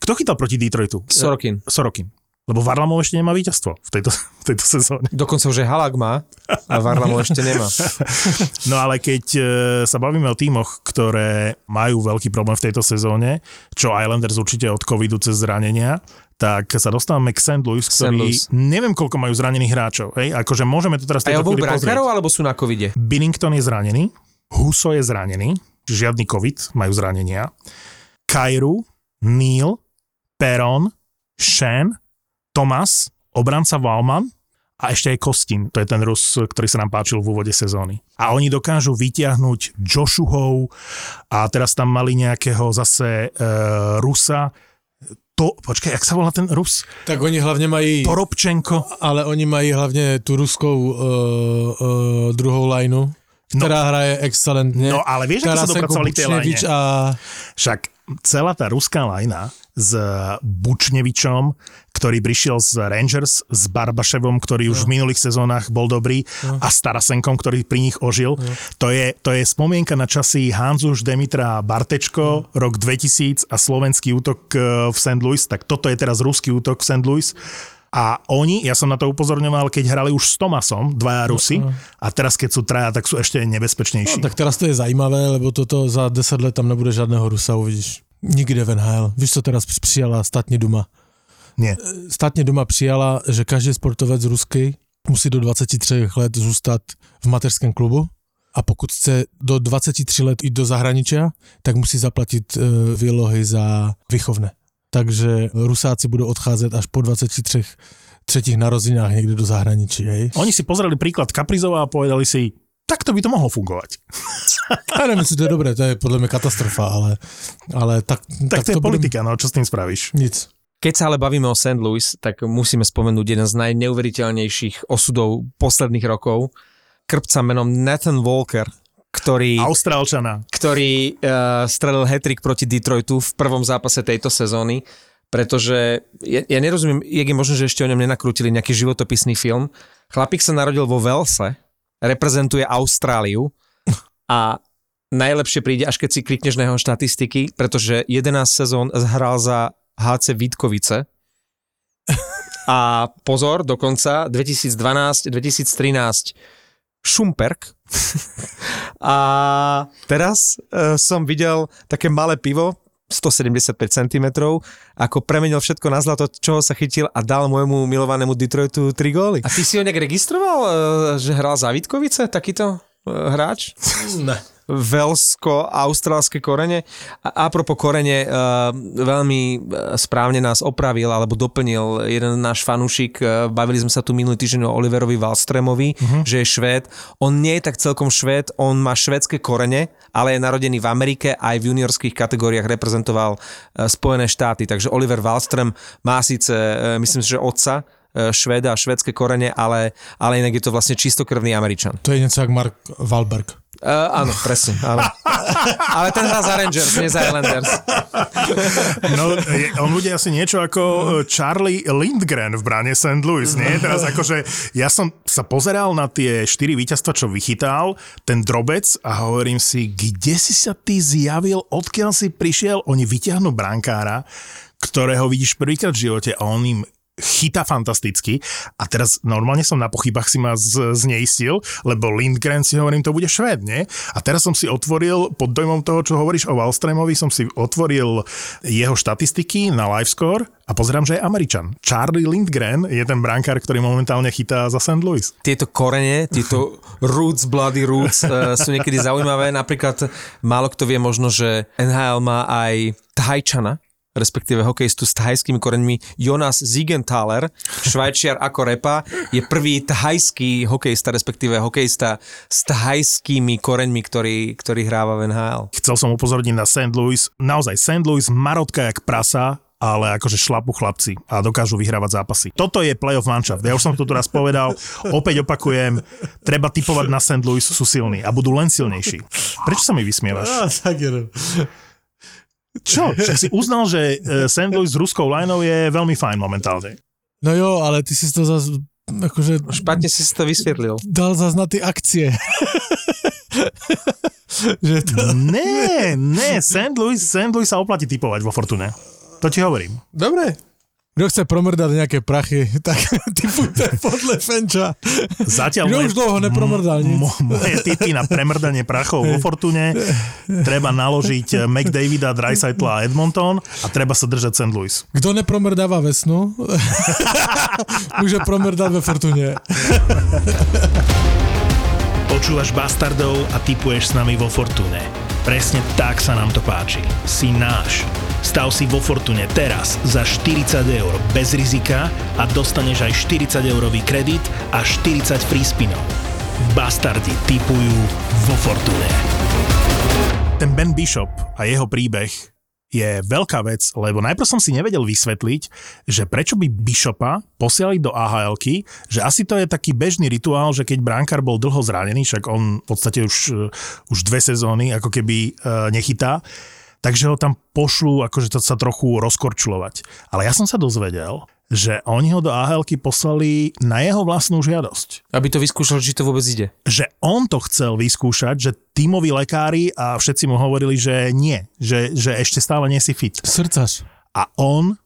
Kto chytal proti Detroitu? Sorokin. Sorokin. Lebo Varlamov ešte nemá víťazstvo v tejto, v tejto sezóne. Dokonca už aj Halak má a Varlamov ešte nemá. No ale keď e, sa bavíme o tímoch, ktoré majú veľký problém v tejto sezóne, čo Islanders určite od covidu cez zranenia, tak sa dostávame k St. Louis, ktorý Louis. neviem, koľko majú zranených hráčov. Hej? Akože môžeme to teraz chvíli pozrieť. brankárov, alebo sú na covide? Binnington je zranený, Huso je zranený, žiadny COVID, majú zranenia. Kairu, Neil, Peron, Shen, Thomas, obranca Valman a ešte aj Kostin, to je ten Rus, ktorý sa nám páčil v úvode sezóny. A oni dokážu vytiahnuť Joshuhov a teraz tam mali nejakého zase e, Rusa, to, počkaj, jak sa volá ten Rus? Tak oni hlavne mají... Porobčenko. Ale oni mají hlavne tú ruskou uh, uh, druhou lineu, ktorá no, hraje excelentne. No ale vieš, ako sa dopracovali tej line? a Však celá tá ruská lajna s Bučnevičom, ktorý prišiel z Rangers, s Barbaševom, ktorý už v minulých sezónach bol dobrý a s Tarasenkom, ktorý pri nich ožil. To, je, to je spomienka na časy Hanzuš Demitra Bartečko, rok 2000 a slovenský útok eh, v St. Louis, tak toto je teraz ruský útok v St. Louis. A oni, ja som na to upozorňoval, keď hrali už s Tomasom, dvaja Rusy, a teraz keď sú traja, tak sú ešte nebezpečnejší. No, tak teraz to je zajímavé, lebo toto za 10 let tam nebude žádného Rusa, uvidíš. Nikde v NHL. Víš, co teraz přijala státní duma? Nie. Státní duma přijala, že každý sportovec ruský musí do 23 let zůstat v mateřském klubu a pokud chce do 23 let jít do zahraničia, tak musí zaplatit e, výlohy za výchovné. Takže Rusáci budou odcházet až po 23 třetích narozeninách někde do zahraničí, hej? Oni si pozreli príklad Kaprizova a povedali si, takto by to mohlo fungovať. Já nevím, jestli to je dobré, to je podle mě katastrofa, ale, ale tak, Tak, tak to je budem- politika, no čo s tým spravíš? Nic. Keď sa ale bavíme o St. Louis, tak musíme spomenúť jeden z najneuveriteľnejších osudov posledných rokov. Krpca menom Nathan Walker, ktorý, Austrálčana. ktorý uh, strelil hetrik proti Detroitu v prvom zápase tejto sezóny, pretože ja, ja nerozumiem, jak je možné, že ešte o ňom nenakrútili nejaký životopisný film. Chlapík sa narodil vo Velse, reprezentuje Austráliu a najlepšie príde, až keď si klikneš na jeho štatistiky, pretože 11 sezón hral za HC Vítkovice. A pozor, dokonca 2012-2013 Šumperk. A teraz uh, som videl také malé pivo, 175 cm, ako premenil všetko na zlato, čoho sa chytil a dal môjmu milovanému Detroitu 3 góly. A ty si ho nejak registroval, uh, že hral za Vítkovice, takýto uh, hráč? Ne. Velsko-austrálske korene. A apropo korene, uh, veľmi eh, správne nás opravil alebo doplnil jeden náš fanúšik. Uh, bavili sme sa tu minulý týždeň o Oliverovi Wallstremovi, uh-huh. že je Švéd. On nie je tak celkom Švéd, on má švédske korene, ale je narodený v Amerike aj v juniorských kategóriách reprezentoval Spojené štáty. Takže Oliver Wallstrem má síce, myslím si, že otca, Švéda a švédske korene, ale, ale inak je to vlastne čistokrvný Američan. To je něco jak Mark Wahlberg. Uh, áno, presne, áno. Ale ten hrá za Rangers, nie za Islanders. No, je, on bude asi niečo ako e, Charlie Lindgren v bráne St. Louis, nie? Teraz akože, ja som sa pozeral na tie štyri víťazstva, čo vychytal, ten drobec a hovorím si, kde si sa ty zjavil, odkiaľ si prišiel? Oni vyťahnú brankára, ktorého vidíš prvýkrát v živote a on im chytá fantasticky a teraz normálne som na pochybách si ma z, zneistil, lebo Lindgren si hovorím, to bude Švéd, nie? A teraz som si otvoril, pod dojmom toho, čo hovoríš o Wallstreamovi, som si otvoril jeho štatistiky na livescore a pozerám, že je Američan. Charlie Lindgren je ten brankár, ktorý momentálne chytá za St. Louis. Tieto korene, tieto roots, bloody roots uh, sú niekedy zaujímavé. Napríklad málo kto vie možno, že NHL má aj Thajčana, respektíve hokejistu s thajskými koreňmi Jonas Ziegenthaler, švajčiar ako repa, je prvý thajský hokejista, respektíve hokejista s thajskými koreňmi, ktorý, ktorý hráva v NHL. Chcel som upozorniť na St. Louis. Naozaj, St. Louis marotka jak prasa, ale akože šlapu chlapci a dokážu vyhrávať zápasy. Toto je playoff manšaft. Ja už som to tu raz povedal, opäť opakujem, treba typovať na St. Louis, sú silní a budú len silnejší. Prečo sa mi vysmievaš? Čo? Však si uznal, že e. Louis s ruskou lineou je veľmi fajn momentálne. No jo, ale ty si to zase akože Špatne si si to vysvetlil. dal zase na tie akcie. že to... Ne, ne, St. Louis, St. Louis sa oplatí typovať vo Fortune. To ti hovorím. Dobre. Kto chce promrdať nejaké prachy, tak typujte podľa Fenča. Zatiaľ Kto moje, už dlho nepromrdal nič. mo, moje tipy na premrdanie prachov vo Fortune treba naložiť McDavida, Dreisaitla a Edmonton a treba sa držať St. Louis. Kto nepromrdáva vesnu, môže promrdať ve Fortune. Počúvaš Bastardov a typuješ s nami vo Fortune. Presne tak sa nám to páči. Si náš. Stav si vo Fortune teraz za 40 eur bez rizika a dostaneš aj 40 eurový kredit a 40 free spinov. Bastardi typujú vo Fortune. Ten Ben Bishop a jeho príbeh je veľká vec, lebo najprv som si nevedel vysvetliť, že prečo by Bishopa posielali do ahl že asi to je taký bežný rituál, že keď bránkar bol dlho zranený, však on v podstate už, už dve sezóny ako keby uh, nechytá, takže ho tam pošlú akože to sa trochu rozkorčulovať. Ale ja som sa dozvedel, že oni ho do ahl poslali na jeho vlastnú žiadosť. Aby to vyskúšal, či to vôbec ide. Že on to chcel vyskúšať, že tímoví lekári a všetci mu hovorili, že nie, že, že ešte stále nie si fit. Srdcaš. A on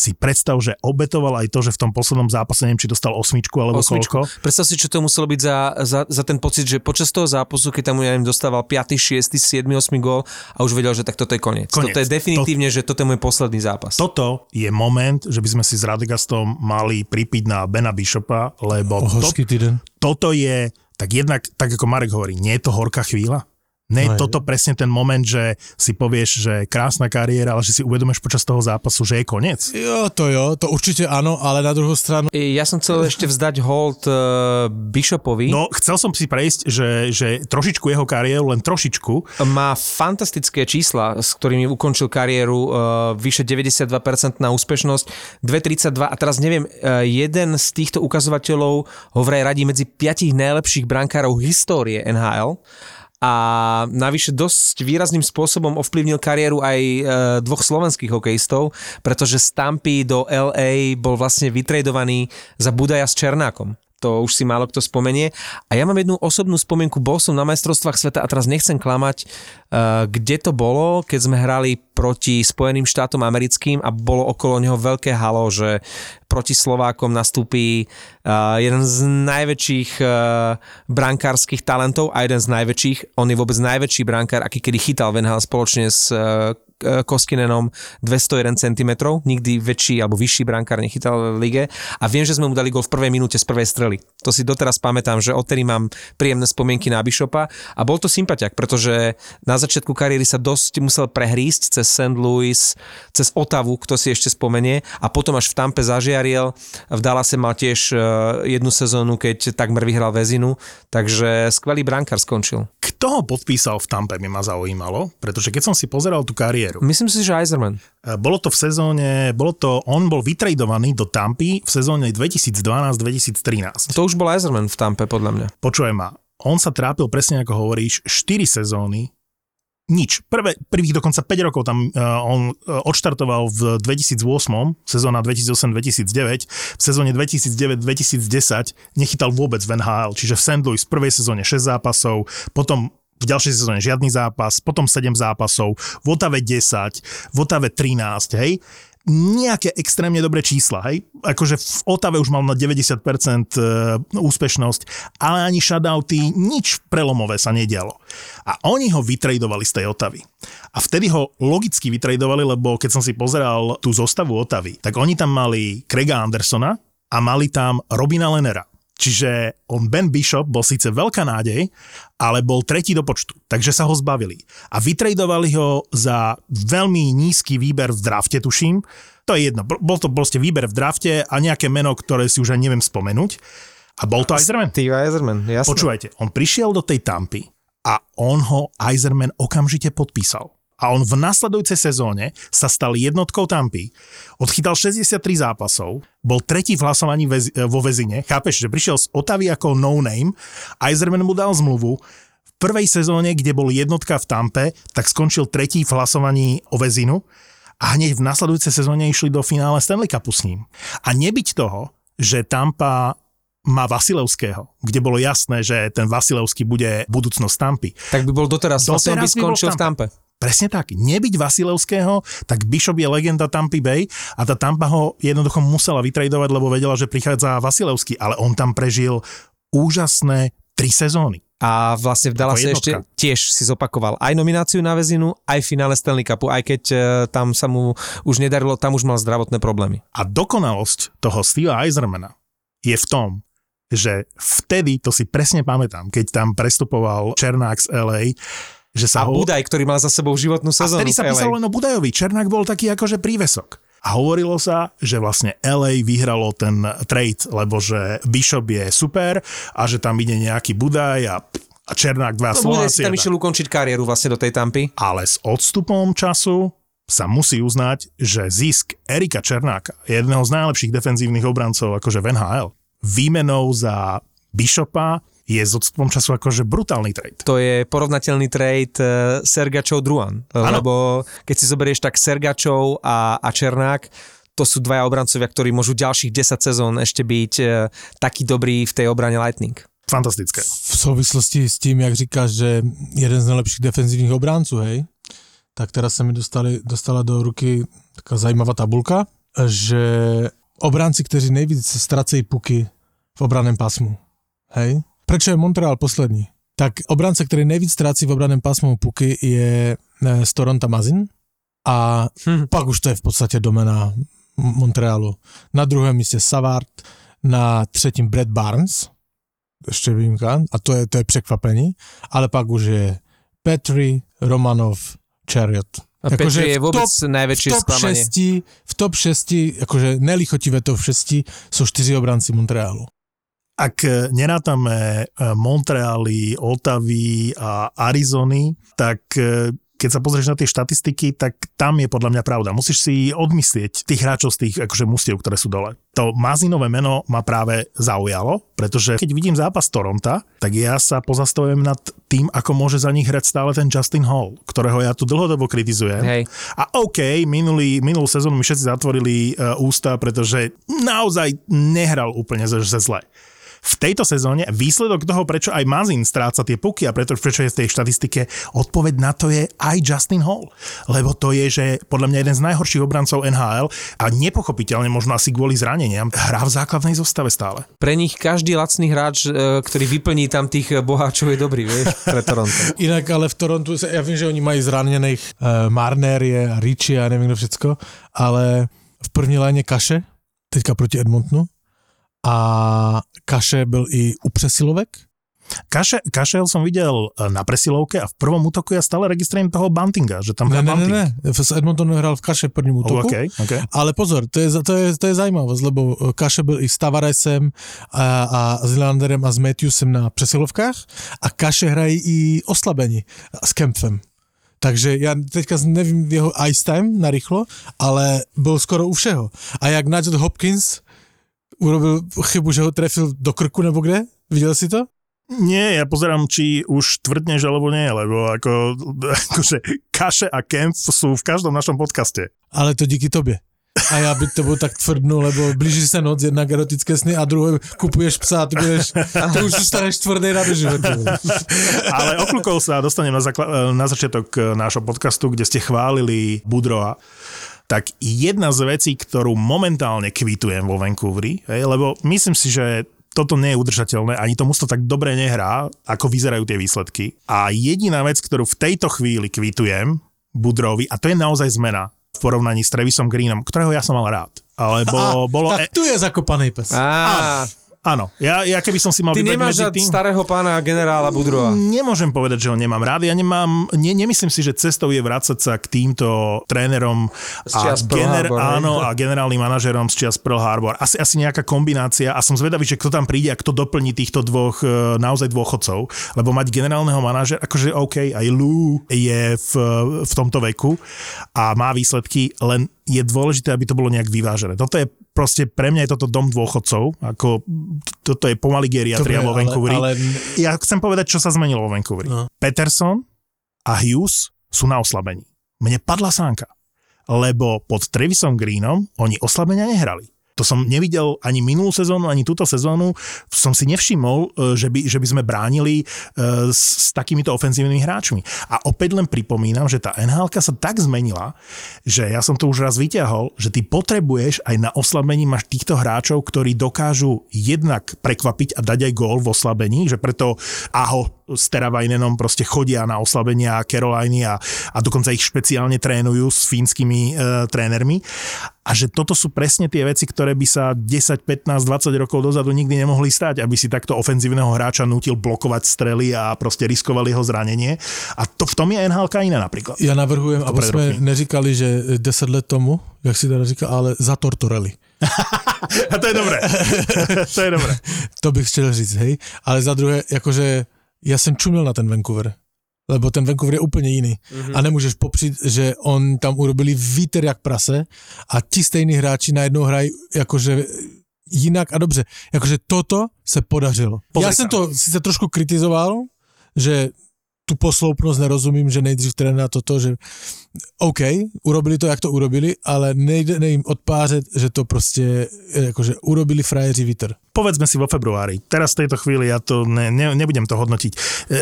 si predstav, že obetoval aj to, že v tom poslednom zápase, neviem, či dostal osmičku alebo Osmičku. koľko. Predstav si, čo to muselo byť za, za, za ten pocit, že počas toho zápasu, keď tam ja neviem, dostával 5., 6., 7., 8 gól a už vedel, že tak toto je koniec. Koniec. Toto je definitívne, to... že toto je môj posledný zápas. Toto je moment, že by sme si s Radgastom mali pripiť na Bena Bishopa, lebo to, Horský týden. toto je, tak jednak, tak ako Marek hovorí, nie je to horká chvíľa? Nie je No toto presne ten moment, že si povieš, že krásna kariéra, ale že si uvedomíš počas toho zápasu, že je koniec? Jo, to jo, to určite áno, ale na druhú stranu Ja som chcel ešte vzdať hold uh, Bishopovi. No, chcel som si prejsť, že, že trošičku jeho kariéru, len trošičku, Má fantastické čísla, s ktorými ukončil kariéru, uh, vyše 92% na úspešnosť, 2,32 a teraz neviem, uh, jeden z týchto ukazovateľov ho vraj radí medzi piatich najlepších brankárov histórie NHL a navyše dosť výrazným spôsobom ovplyvnil kariéru aj e, dvoch slovenských hokejistov, pretože z Tampy do LA bol vlastne vytredovaný za Budaja s Černákom. To už si málo kto spomenie. A ja mám jednu osobnú spomienku, bol som na majstrovstvách sveta a teraz nechcem klamať, uh, kde to bolo, keď sme hrali proti Spojeným štátom americkým a bolo okolo neho veľké halo, že proti Slovákom nastúpí uh, jeden z najväčších uh, brankárskych talentov a jeden z najväčších, on je vôbec najväčší brankár, aký kedy chytal Van spoločne s Koskinenom 201 cm, nikdy väčší alebo vyšší brankár nechytal v lige a viem, že sme mu dali gol v prvej minúte z prvej strely. To si doteraz pamätám, že odtedy mám príjemné spomienky na Bishopa a bol to sympatiak, pretože na začiatku kariéry sa dosť musel prehrísť cez St. Louis, cez Otavu, kto si ešte spomenie a potom až v Tampe zažiariel. V Dallase mal tiež eh, jednu sezónu, keď takmer vyhral väzinu, takže skvelý brankár skončil. Kto ho podpísal v Tampe, by ma zaujímalo, pretože keď som si pozeral tú kariéru, Myslím si, že Eiserman. e, bolo to v sezóne, bolo to, on bol vytradovaný do Tampy v sezóne 2012-2013. To už bol Eiserman v Tampe, podľa mňa. Počujem ma, on sa trápil presne ako hovoríš, 4 sezóny, nič. Prvé, prvých dokonca 5 rokov tam uh, on uh, odštartoval v 2008, sezóna 2008-2009, v sezóne 2009-2010 nechytal vôbec v NHL, čiže v St. Louis v prvej sezóne 6 zápasov, potom v ďalšej sezóne žiadny zápas, potom 7 zápasov, v Otave 10, v Otave 13, hej nejaké extrémne dobré čísla, hej? Akože v Otave už mal na 90% e, úspešnosť, ale ani shutouty, nič prelomové sa nedialo. A oni ho vytredovali z tej Otavy. A vtedy ho logicky vytredovali, lebo keď som si pozeral tú zostavu Otavy, tak oni tam mali Craiga Andersona a mali tam Robina Lenera. Čiže on Ben Bishop bol síce veľká nádej, ale bol tretí do počtu, takže sa ho zbavili. A vytredovali ho za veľmi nízky výber v drafte, tuším. To je jedno, bol to proste výber v drafte a nejaké meno, ktoré si už ani neviem spomenúť. A bol to Eiserman. Steve Eiserman, jasne. Počúvajte, on prišiel do tej Tampy a on ho Eiserman okamžite podpísal a on v nasledujúcej sezóne sa stal jednotkou Tampy, odchytal 63 zápasov, bol tretí v hlasovaní väz, vo väzine, chápeš, že prišiel z Otavy ako no-name, Eiserman mu dal zmluvu, v prvej sezóne, kde bol jednotka v Tampe, tak skončil tretí v hlasovaní o väzinu a hneď v nasledujúcej sezóne išli do finále Stanley Cupu s ním. A nebyť toho, že Tampa má Vasilevského, kde bolo jasné, že ten Vasilevský bude budúcnosť Tampy. Tak by bol doteraz, doteraz by skončil v Tampe. Presne tak. Nebyť Vasilevského, tak Bishop je legenda Tampy Bay a tá Tampa ho jednoducho musela vytredovať, lebo vedela, že prichádza Vasilevský, ale on tam prežil úžasné tri sezóny. A vlastne v Dallase ešte tiež si zopakoval aj nomináciu na väzinu, aj finále Stanley Cupu, aj keď uh, tam sa mu už nedarilo, tam už mal zdravotné problémy. A dokonalosť toho Steva Eisermana je v tom, že vtedy, to si presne pamätám, keď tam prestupoval Černák z LA, že sa a ho... Budaj, ktorý mal za sebou životnú sezónu. A vtedy sa písalo len o Budajovi. Černák bol taký akože prívesok. A hovorilo sa, že vlastne LA vyhralo ten trade, lebo že Bishop je super a že tam ide nejaký Budaj a, a Černák dva no, si tam išiel ukončiť kariéru vlastne do tej tampy. Ale s odstupom času sa musí uznať, že zisk Erika Černáka, jedného z najlepších defenzívnych obrancov akože v NHL, výmenou za Bishopa je s odstupom času akože brutálny trade. To je porovnateľný trade uh, Sergačov Druan, ano. lebo keď si zoberieš tak Sergačov a, a Černák, to sú dvaja obrancovia, ktorí môžu ďalších 10 sezón ešte byť uh, taký dobrý v tej obrane Lightning. Fantastické. V souvislosti s tím, jak říkáš, že jeden z nejlepších defenzívnych obránců, hej, tak teraz sa mi dostali, dostala do ruky taká zajímavá tabulka, že obránci, kteří nejvíc ztracejí puky v obraném pásmu. Hej? Prečo je Montreal poslední? Tak obránce, ktorý nejvíc stráci v obraném pásmu puky je z Toronto Mazin a hm. pak už to je v podstate domena Montrealu. Na druhém místě Savard, na třetím Brad Barnes, ešte výjimka, a to je, to je překvapení, ale pak už je Petri, Romanov, Chariot. A Petri akože je vôbec top, najväčšie v top sklamanie. 6, v top 6, akože nelichotivé top 6 sú 4 obranci Montrealu ak e, Montrealy, Otavy a Arizony, tak e, keď sa pozrieš na tie štatistiky, tak tam je podľa mňa pravda. Musíš si odmyslieť tých hráčov z tých akože mustiev, ktoré sú dole. To Mazinové meno ma práve zaujalo, pretože keď vidím zápas Toronta, tak ja sa pozastavujem nad tým, ako môže za nich hrať stále ten Justin Hall, ktorého ja tu dlhodobo kritizujem. Hej. A OK, minulý, minulú sezónu mi všetci zatvorili uh, ústa, pretože naozaj nehral úplne ze, ze zle v tejto sezóne výsledok toho, prečo aj Mazin stráca tie puky a preto, prečo je v tej štatistike, odpoveď na to je aj Justin Hall. Lebo to je, že podľa mňa jeden z najhorších obrancov NHL a nepochopiteľne možno asi kvôli zraneniam hrá v základnej zostave stále. Pre nich každý lacný hráč, e, ktorý vyplní tam tých boháčov je dobrý, vieš, pre Toronto. Inak ale v Torontu, ja viem, že oni majú zranených uh, Marnérie a Richie a neviem kto všetko, ale v první léne Kaše, teďka proti Edmontonu, a Kaše byl i u přesilovek. Kaše, Kašel som videl e, na presilovke a v prvom útoku ja stále registrujem toho Buntinga, že tam ne, ne, ne, ne, s Edmontonu hral v Kaše v prvním útoku, oh, okay, okay. ale pozor, to je, to, je, to je zajímavosť, lebo Kaše byl i s Tavaresem a, a s Landerem a s Matthewsem na přesilovkách a Kaše hrají i oslabení s Kempfem. Takže ja teďka nevím jeho ice time na rýchlo, ale byl skoro u všeho. A jak Nigel Hopkins urobil chybu, že ho trefil do krku nebo kde? Viděl si to? Nie, ja pozerám, či už tvrdneš alebo nie, lebo ako, akože kaše a kemp sú v každom našom podcaste. Ale to díky tobě. A já by to tak tvrdnu, lebo blíží se noc, jednak erotické sny a druhé kupuješ psa a ty budeš, ty už staneš tvrdý na doživotu. Ale oklukol sa, dostanem na, zakla- na začiatok nášho podcastu, kde ste chválili Budroa tak jedna z vecí, ktorú momentálne kvitujem vo Vancouveri, hej, lebo myslím si, že toto nie je udržateľné, ani to to tak dobre nehrá, ako vyzerajú tie výsledky. A jediná vec, ktorú v tejto chvíli kvitujem Budrovi, a to je naozaj zmena v porovnaní s Trevisom Greenom, ktorého ja som mal rád. Alebo a, bolo... Tak tu je zakopaný pes. Á, Áno, ja, ja keby som si mal ty vybrať nemáš medzi tým... starého pána generála Budrova. Nemôžem povedať, že ho nemám rád. Ja nemám, ne, nemyslím si, že cestou je vrácať sa k týmto trénerom a, gener, Harbor, áno, a generálnym manažerom z čias Pearl Harbor. Asi, asi nejaká kombinácia a som zvedavý, že kto tam príde a kto doplní týchto dvoch e, naozaj dôchodcov. Lebo mať generálneho manažera, akože OK, aj Lou je v, v tomto veku a má výsledky, len je dôležité, aby to bolo nejak vyvážené. Toto je proste, pre mňa je toto dom dôchodcov, ako toto je pomaly geriatria Dobre, vo ale- Vancouveri. ale- Ja chcem povedať, čo sa zmenilo vo Vancouveri. No. Peterson a Hughes sú na oslabení. Mne padla sánka, lebo pod Trevisom Greenom oni oslabenia nehrali. To som nevidel ani minulú sezónu, ani túto sezónu. Som si nevšimol, e, že by, že by sme bránili e, s, s takýmito ofenzívnymi hráčmi. A opäť len pripomínam, že tá nhl sa tak zmenila, že ja som to už raz vyťahol, že ty potrebuješ aj na oslabení máš týchto hráčov, ktorí dokážu jednak prekvapiť a dať aj gól v oslabení, že preto Aho s Teravajnenom proste chodia na oslabenia Caroliny a, a dokonca ich špeciálne trénujú s fínskymi e, trénermi. A že toto sú presne tie veci, ktoré by sa 10, 15, 20 rokov dozadu nikdy nemohli stať, aby si takto ofenzívneho hráča nutil blokovať strely a proste riskoval jeho zranenie. A to v tom je NHL iné napríklad. Já navrhujem, aby roky. neříkali, že 10 let tomu, jak si teda říkal, ale za Tortorelli. A to je dobré. to je dobré. To bych chtěl říct, hej. Ale za druhé, jakože já jsem čuměl na ten Vancouver. Lebo ten Vancouver je úplně jiný. Mm-hmm. A nemůžeš popřít, že on tam urobili vítr jak prase a ti stejní hráči najednou hrají jakože jinak a dobře. Jakože toto se podařilo. Pozri Já sa. jsem to sice trošku kritizoval, že tu posloupnost nerozumím, že nejdřív trénera toto, že OK, urobili to, jak to urobili, ale nejde jim odpářet, že to prostě, jakože urobili frajeři vítr. povedzme si vo februári. Teraz v tejto chvíli ja to ne, ne, nebudem to hodnotiť. E,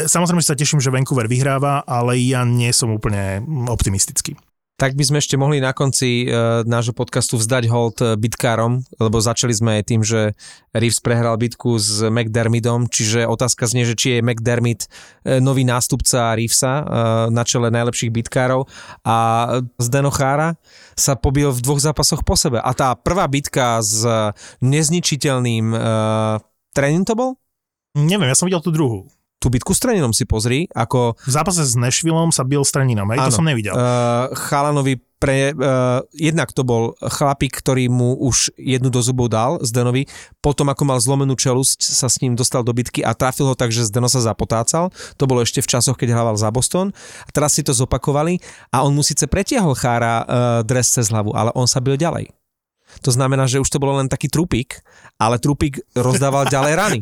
Samozrejme, že sa teším, že Vancouver vyhráva, ale ja nie som úplne optimistický. Tak by sme ešte mohli na konci uh, nášho podcastu vzdať hold eh, bitkárom, lebo začali sme aj tým, že Reeves prehral bitku s McDermidom, čiže otázka znie, že či je McDermid eh, nový nástupca Reevesa uh, na čele najlepších bitkárov a Zdeno Chára sa pobil v dvoch zápasoch po sebe. A tá prvá bitka s nezničiteľným uh, Trenin to bol? Neviem, ja som videl tú druhú. Tú bitku s Treninom si pozri, ako V zápase s Nešvilom sa bil s Treninom, hej, to Áno. som nevidel. Uh, Chalanovi pre, uh, jednak to bol chlapík, ktorý mu už jednu do zubov dal Zdenovi, potom ako mal zlomenú čelusť, sa s ním dostal do bitky a trafil ho tak, že Zdeno sa zapotácal. To bolo ešte v časoch, keď hrával za Boston. A teraz si to zopakovali a on mu síce pretiahol Chára uh, dres cez hlavu, ale on sa bil ďalej. To znamená, že už to bolo len taký trupík, ale trupík rozdával ďalej rany.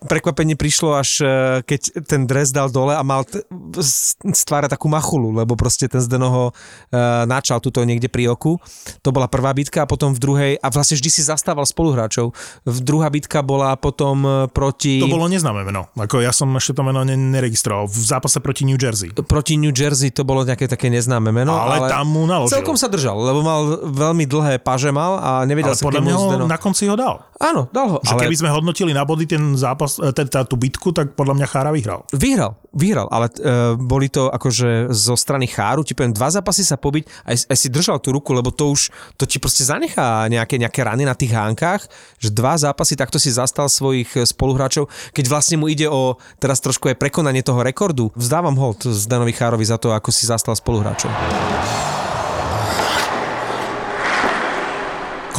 Prekvapenie prišlo až e, keď ten dres dal dole a mal t- z takú machulu, lebo proste ten Zdeno ho e, načal tuto niekde pri oku. To bola prvá bitka a potom v druhej, a vlastne vždy si zastával spoluhráčov. V druhá bitka bola potom e, proti... To bolo neznáme meno. Ako ja som ešte to meno ne- neregistroval. V zápase proti New Jersey. proti New Jersey to bolo nejaké také neznáme meno, ale, ale, tam mu naložil. celkom sa držal, lebo mal veľmi dlhé paže mal a nevedel ale sa podľa mňa mu ho Zdeno... na konci ho dal. Áno, dal ho. Že ale... keby sme hodnotili na body ten zápas, e, teda tú bitku, tak podľa mňa Chára vyhral. Vyhral, vyhral, ale uh, boli to akože zo strany Cháru, ti poviem, dva zápasy sa pobiť, aj, aj si držal tú ruku, lebo to už, to ti proste zanechá nejaké, nejaké rany na tých hánkach, že dva zápasy takto si zastal svojich eh, spoluhráčov, keď vlastne mu ide o teraz trošku aj prekonanie toho rekordu. Vzdávam hold Zdanovi Chárovi za to, ako si zastal spoluhráčov.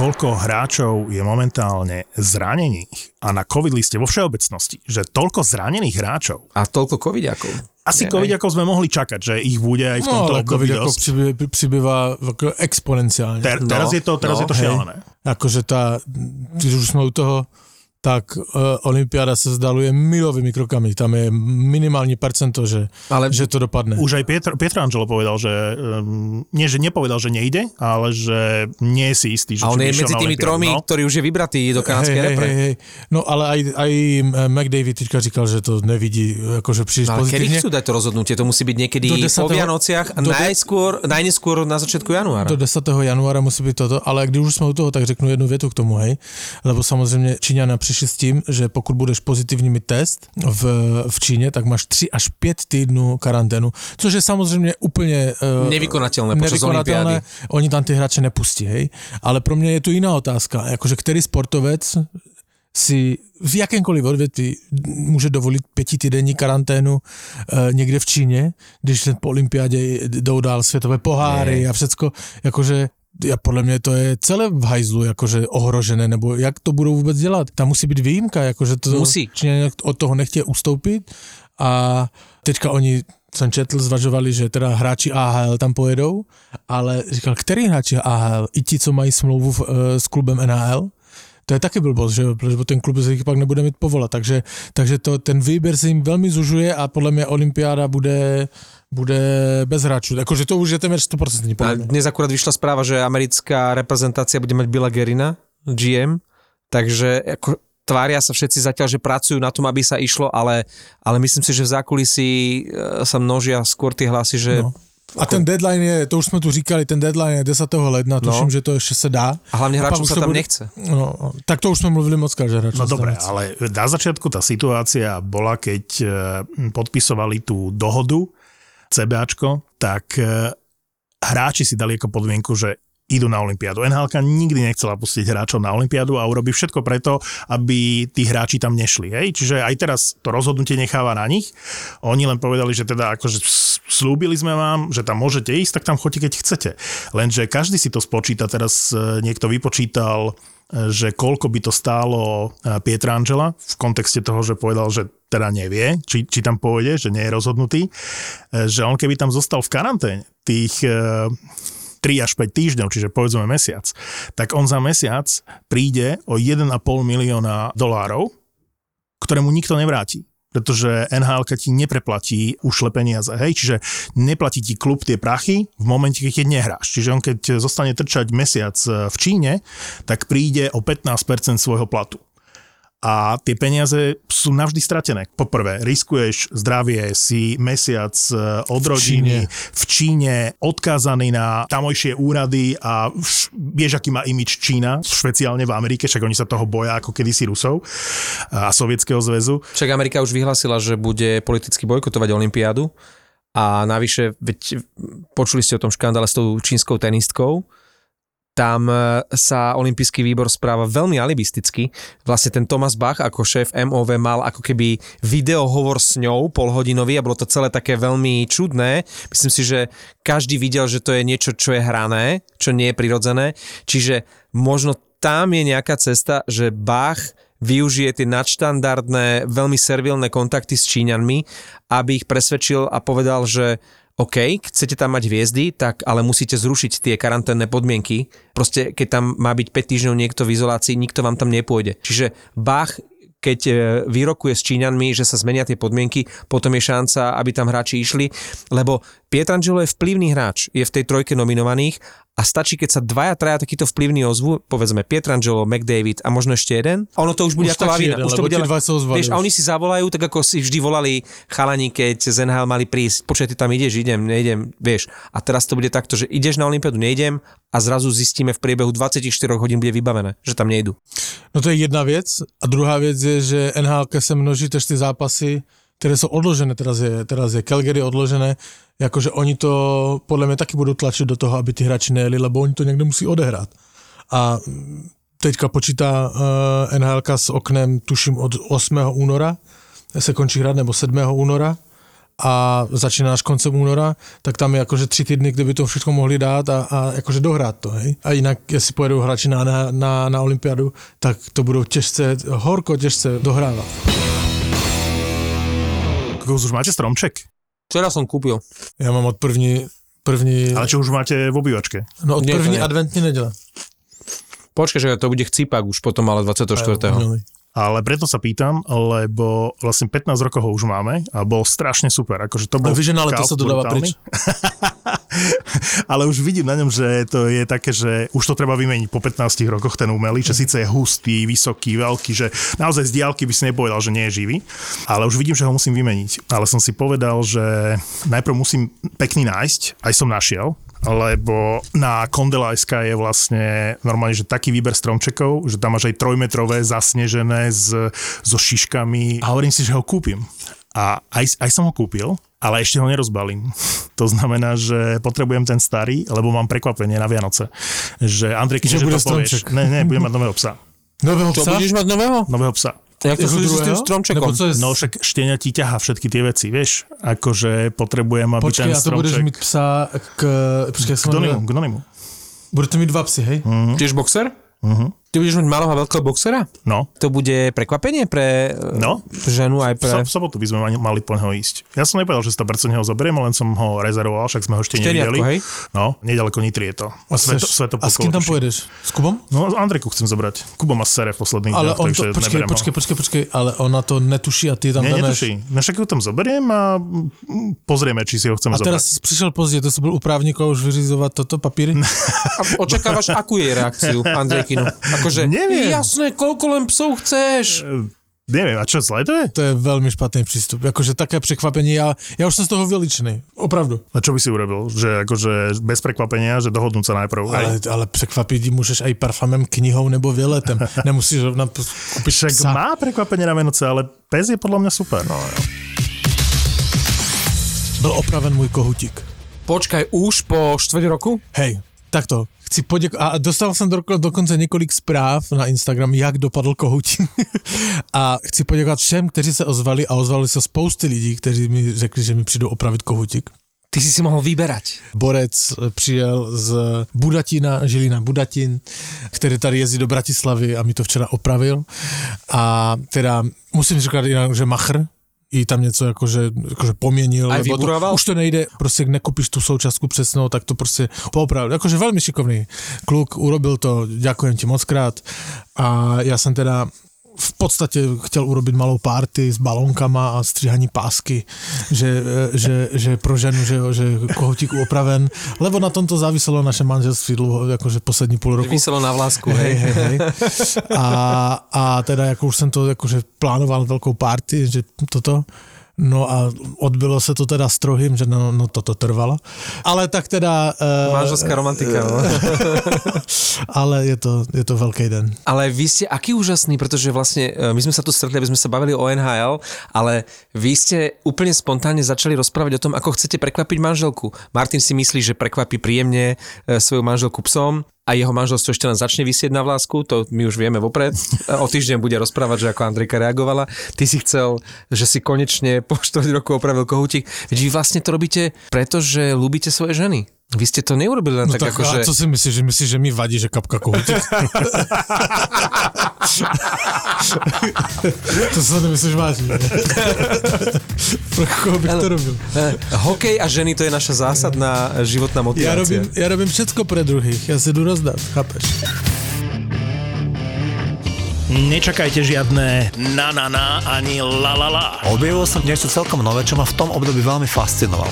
Koľko hráčov je momentálne zranených a na COVID liste vo všeobecnosti, že toľko zranených hráčov. A toľko covidiakov. Asi Nie, COVID ako sme mohli čakať, že ich bude aj v No, tomto ale období COVID ako dosť. přibývá, přibývá jako exponenciálně. Ter, teraz, No, je to, teraz no, je to hej. šialené. Jakože ta, když už jsme u toho, tak uh, Olympiáda sa vzdaluje milovými krokami. Tam je minimálne percento, že, Ale- že to dopadne. Už aj Pietro, Pietro Angelo povedal, že um, nie, že nepovedal, že nejde, ale že nie je si istý, že A on je medzi na tými tromi, No. ktorý už je vybratý do kanadskej repre. hej, hej. No ale aj, aj McDavid teďka říkal, že to nevidí akože príliš No, ale kedy pozitívne. chcú dať to rozhodnutie? To musí byť niekedy Do po 10. Vianociach a do najskôr, najneskôr na začiatku januára. Do 10. januára musí byť toto, ale když už jsme u toho, tak řeknu jednu větu k tomu, hej. Lebo samozřejmě Číňané přišli s tím, že pokud budeš pozitivní mít test v, v Číně, tak máš 3 až 5 týdnů karanténu, což je samozřejmě úplně... Uh, nevykonatelné. Olympiády. Oni tam ty hráče nepustí, hej. Ale pro mě je tu jiná otázka, jakože který sportovec si v jakémkoliv odvětví může dovolit pětitýdenní karanténu e, někde v Číně, když po olympiádě jdou dál světové poháry Nie. a všecko, jakože ja podle mě to je celé v hajzlu jakože ohrožené, nebo jak to budou vůbec dělat. Tam musí být výjimka, jakože to Musí. Číňané od toho nechtějí ustoupit a teďka oni jsem četl, zvažovali, že teda hráči AHL tam pojedou, ale říkal, který hráči AHL? I ti, co mají smlouvu v, e, s klubem NHL? To je taky blbost, že protože ten klub se jich pak nebude mít povolat, takže, takže to, ten výběr se jim velmi zužuje a podle mě olympiáda bude, bude bez hráčů. Akože to už je téměř 100% A podle mě. dnes akurát vyšla správa, že americká reprezentácia bude mať Billa Gerina, GM, takže ako tvária sa všetci zatiaľ, že pracujú na tom, aby sa išlo, ale, ale myslím si, že v zákulisí e, sa množia skôr tie hlasy, že No. A ten deadline je, to už jsme tu říkali, ten deadline je 10. ledna, tuším, že to ještě se dá. a hlavne už sa tam bude- nechce. No, tak to už jsme mluvili moc že hráčů. No dobre, ale na začiatku tá situácia bola, keď e, podpisovali tú dohodu CBAčko, tak e, hráči si dali ako podmienku, že idú na Olympiádu. NHL nikdy nechcela pustiť hráčov na Olympiádu a urobí všetko preto, aby tí hráči tam nešli. Hej? Čiže aj teraz to rozhodnutie necháva na nich. Oni len povedali, že teda akože slúbili sme vám, že tam môžete ísť, tak tam choďte, keď chcete. Lenže každý si to spočíta. Teraz e, niekto vypočítal e, že koľko by to stálo e, Pietra Angela v kontexte toho, že povedal, že teda nevie, či, či tam pôjde, že nie je rozhodnutý, že on keby tam zostal v karanténe tých e, 3 až 5 týždňov, čiže povedzme mesiac, tak on za mesiac príde o 1,5 milióna dolárov, ktoré mu nikto nevráti pretože NHL ti nepreplatí ušle peniaze, hej, čiže neplatí ti klub tie prachy v momente, keď nehráš. Čiže on keď zostane trčať mesiac e, v Číne, tak príde o 15% svojho platu. A tie peniaze sú navždy stratené. Poprvé, riskuješ zdravie, si mesiac e, od rodiny v Číne, odkázaný na tamojšie úrady a vš- vieš, aký má imič Čína, špeciálne v Amerike, však oni sa toho boja ako kedysi Rusov a Sovietskeho zväzu. Však Amerika už vyhlasila, že bude politicky bojkotovať Olympiádu a navyše, veď počuli ste o tom škandále s tou čínskou tenistkou, tam e, sa olimpijský výbor správa veľmi alibisticky. Vlastne ten Thomas Bach ako šéf MOV mal ako keby videohovor s ňou polhodinový a bolo to celé také veľmi čudné. Myslím si, že každý videl, že to je niečo, čo je hrané, čo nie je prirodzené. Čiže možno tam je nejaká cesta, že Bach využije tie nadštandardné, veľmi servilné kontakty s Číňanmi, aby ich presvedčil a povedal, že OK, chcete tam mať hviezdy, tak ale musíte zrušiť tie karanténne podmienky. Proste, keď tam má byť 5 týždňov niekto v izolácii, nikto vám tam nepôjde. Čiže Bach keď e, vyrokuje s Číňanmi, že sa zmenia tie podmienky, potom je šanca, aby tam hráči išli, lebo Pietrangelo je vplyvný hráč, je v tej trojke nominovaných a stačí, keď sa dvaja, traja takíto vplyvní ozvu, povedzme Pietrangelo, McDavid a možno ešte jeden, a ono to už bude Už ako lavina. jeden, Už to bude, vieš, a oni si zavolajú, tak ako si vždy volali chalani, keď z NHL mali prísť, počkaj, ty tam ideš, idem, neidem, vieš. A teraz to bude takto, že ideš na Olympiádu, neidem a zrazu zistíme v priebehu 24 hodín bude vybavené, že tam nejdu. No to je jedna věc. A druhá věc je, že NHL se množí tež ty zápasy, které jsou odložené, teraz je, teraz je Calgary odložené, jakože oni to podle mě taky budou tlačit do toho, aby ty hráči nejeli, lebo oni to někde musí odehrát. A mm, teďka počítá uh, NHL s oknem, tuším, od 8. února se končí hrát, nebo 7. února a začíná až koncem února, tak tam je jakože tři týdny, kde by to všechno mohli dát a, a jakože dohrát to, hej. A jinak, jestli pojedou hráči na, na, na, na olympiádu, tak to budou těžce, horko těžce dohrávat. Kokos, už máte stromček? Včera som kúpil. Já mám od první, první, Ale čo už máte v obývačke? no od Nie, první nie. adventní neděle. Počkaj, že to bude chcípak už potom, ale 24. Minulý. Ale preto sa pýtam, lebo vlastne 15 rokov ho už máme a bol strašne super. Akože to bol Ale Vision, ale to sa dodáva brutálny. preč. ale už vidím na ňom, že to je také, že už to treba vymeniť po 15 rokoch ten umelý, že síce je hustý, vysoký, veľký, že naozaj z diálky by si nepovedal, že nie je živý, ale už vidím, že ho musím vymeniť. Ale som si povedal, že najprv musím pekný nájsť, aj som našiel, lebo na Kondelajska je vlastne normálne, že taký výber stromčekov, že tam máš aj trojmetrové zasnežené s, so šiškami a hovorím si, že ho kúpim. A aj, aj som ho kúpil, ale ešte ho nerozbalím. To znamená, že potrebujem ten starý, lebo mám prekvapenie na Vianoce. Že Andrej, bude to povieš, ne, ne, budem mať nového psa. Nového psa? budeš mať nového? Nového psa. Jak to súvisí s tým stromčekom? Co je... No však štenia ti ťaha všetky tie veci, vieš? Akože potrebujem, aby Počkej, ten a to budeš stromček... mít psa k... Počkej, jak K sa Donimu, jmenuje? k Donimu. Budete mít dva psy, hej? Tiež boxer? Mhm. Ty budeš mať malého a veľkého boxera? No, To bude prekvapenie pre e, No. ženu aj pre... v sobotu by sme mali, po neho ísť. Ja som nepovedal, že 100% ho zoberiem, len som ho rezervoval, však sme ho ešte Šteniatko, nevideli. hej? No, nedaleko Nitry je to. A sveto, sveto a s kým tam pojedeš? S Kubom? No, Andrejku chcem zobrať. Kubo má sere v posledných Ale dňoch, on takže to, počkej, neberiem ho. počkej, počkej, počkej, ale ona to netuší a ty tam Nie, vemeš. netuší. No však ju tam zoberiem a mm, pozrieme, či si ho chceme A teraz zobrať. si prišiel pozdě, to si byl u právníka už vyřizovat toto papíry? A očakávaš, akú je reakciu Andrejkinu? Akože, Neviem. jasné, koľko len psov chceš? Neviem, a čo zle to je? To je velmi špatný přístup. Jakože také překvapení, já, já už jsem z toho vyličený. Opravdu. A čo by si urobil? Že akože bez prekvapenia, že dohodnúť sa najprv. hej? Ale, ale překvapit ji můžeš i parfumem, knihou nebo výletem. Nemusíš rovna kúpiť Však psa. má prekvapenie na Vianoce, ale pes je podľa mňa super. No, Byl opraven můj kohutík. Počkaj, už po štvrť roku? Hej, takto. Chci poděk- a dostal jsem do, dokonce několik zpráv na Instagram, jak dopadl kohoutík. a chci poděkovat všem, kteří se ozvali a ozvali se spousty lidí, kteří mi řekli, že mi přijdou opravit kohoutík. Ty si si mohol vyberať. Borec eh, přijel z Budatina, Žilina Budatin, který tady jezdí do Bratislavy a mi to včera opravil. A teda musím říkat jinak, že machr, i tam něco jakože, jakože poměnil. Vyburoval? To, už to nejde, prostě nekupíš tu součástku přesnou, tak to prostě poopravil. Jakože velmi šikovný kluk, urobil to, ďakujem ti moc krát. A já jsem teda v podstatě chtěl urobit malou party s balónkama a stříhaní pásky, že, že, že pro ženu, že, že kohotík opraven, lebo na tomto záviselo naše manželství dlouho, jakože poslední půl roku. Vyselo na vlásku, Hej, hej. hej. A, a teda jako už jsem to jakože plánoval velkou party, že toto, No a odbylo se to teda strohým, že no, no toto trvalo. Ale tak teda... Uh, Manželská romantika, no. ale je to, je to veľký den. Ale vy ste aký úžasný, pretože vlastne e, my sme sa tu stretli, aby sme sa bavili o NHL, ale vy ste úplne spontánne začali rozprávať o tom, ako chcete prekvapiť manželku. Martin si myslí, že prekvapí príjemne e, svoju manželku psom a jeho manželstvo ešte len začne vysieť na vlásku, to my už vieme vopred. O týždeň bude rozprávať, že ako Andrejka reagovala. Ty si chcel, že si konečne po 4 roku opravil kohútik. Veď vy vlastne to robíte, pretože ľúbite svoje ženy. Vy ste to neurobili len No tak, tak, ako, že... co si myslíš, že myslíš, že mi vadí, že kapka kohútik? to sa nemyslíš vážne. Pro koho bych to robil? Hokej a ženy to je naša zásadná životná Ja motivácia. robím, ja robím všetko pre druhých, ja si jdu rozdat, chápeš? Nečakajte žiadne na na na ani la la la. Objavil som niečo celkom nové, čo ma v tom období veľmi fascinovalo.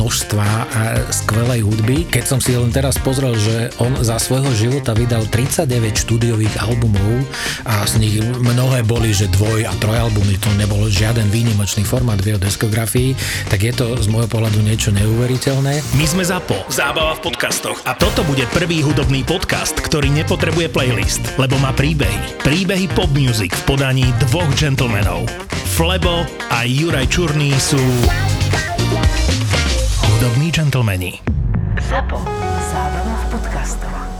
množstva a skvelej hudby. Keď som si len teraz pozrel, že on za svojho života vydal 39 štúdiových albumov a z nich mnohé boli, že dvoj a trojalbumy, to nebol žiaden výnimočný formát v jeho diskografii, tak je to z môjho pohľadu niečo neuveriteľné. My sme ZAPO, zábava v podcastoch a toto bude prvý hudobný podcast, ktorý nepotrebuje playlist, lebo má príbehy. Príbehy pop music v podaní dvoch gentlemanov. Flebo a Juraj Čurný sú hudobní gentlemani. ZAPO. Zábrná v podcastovách.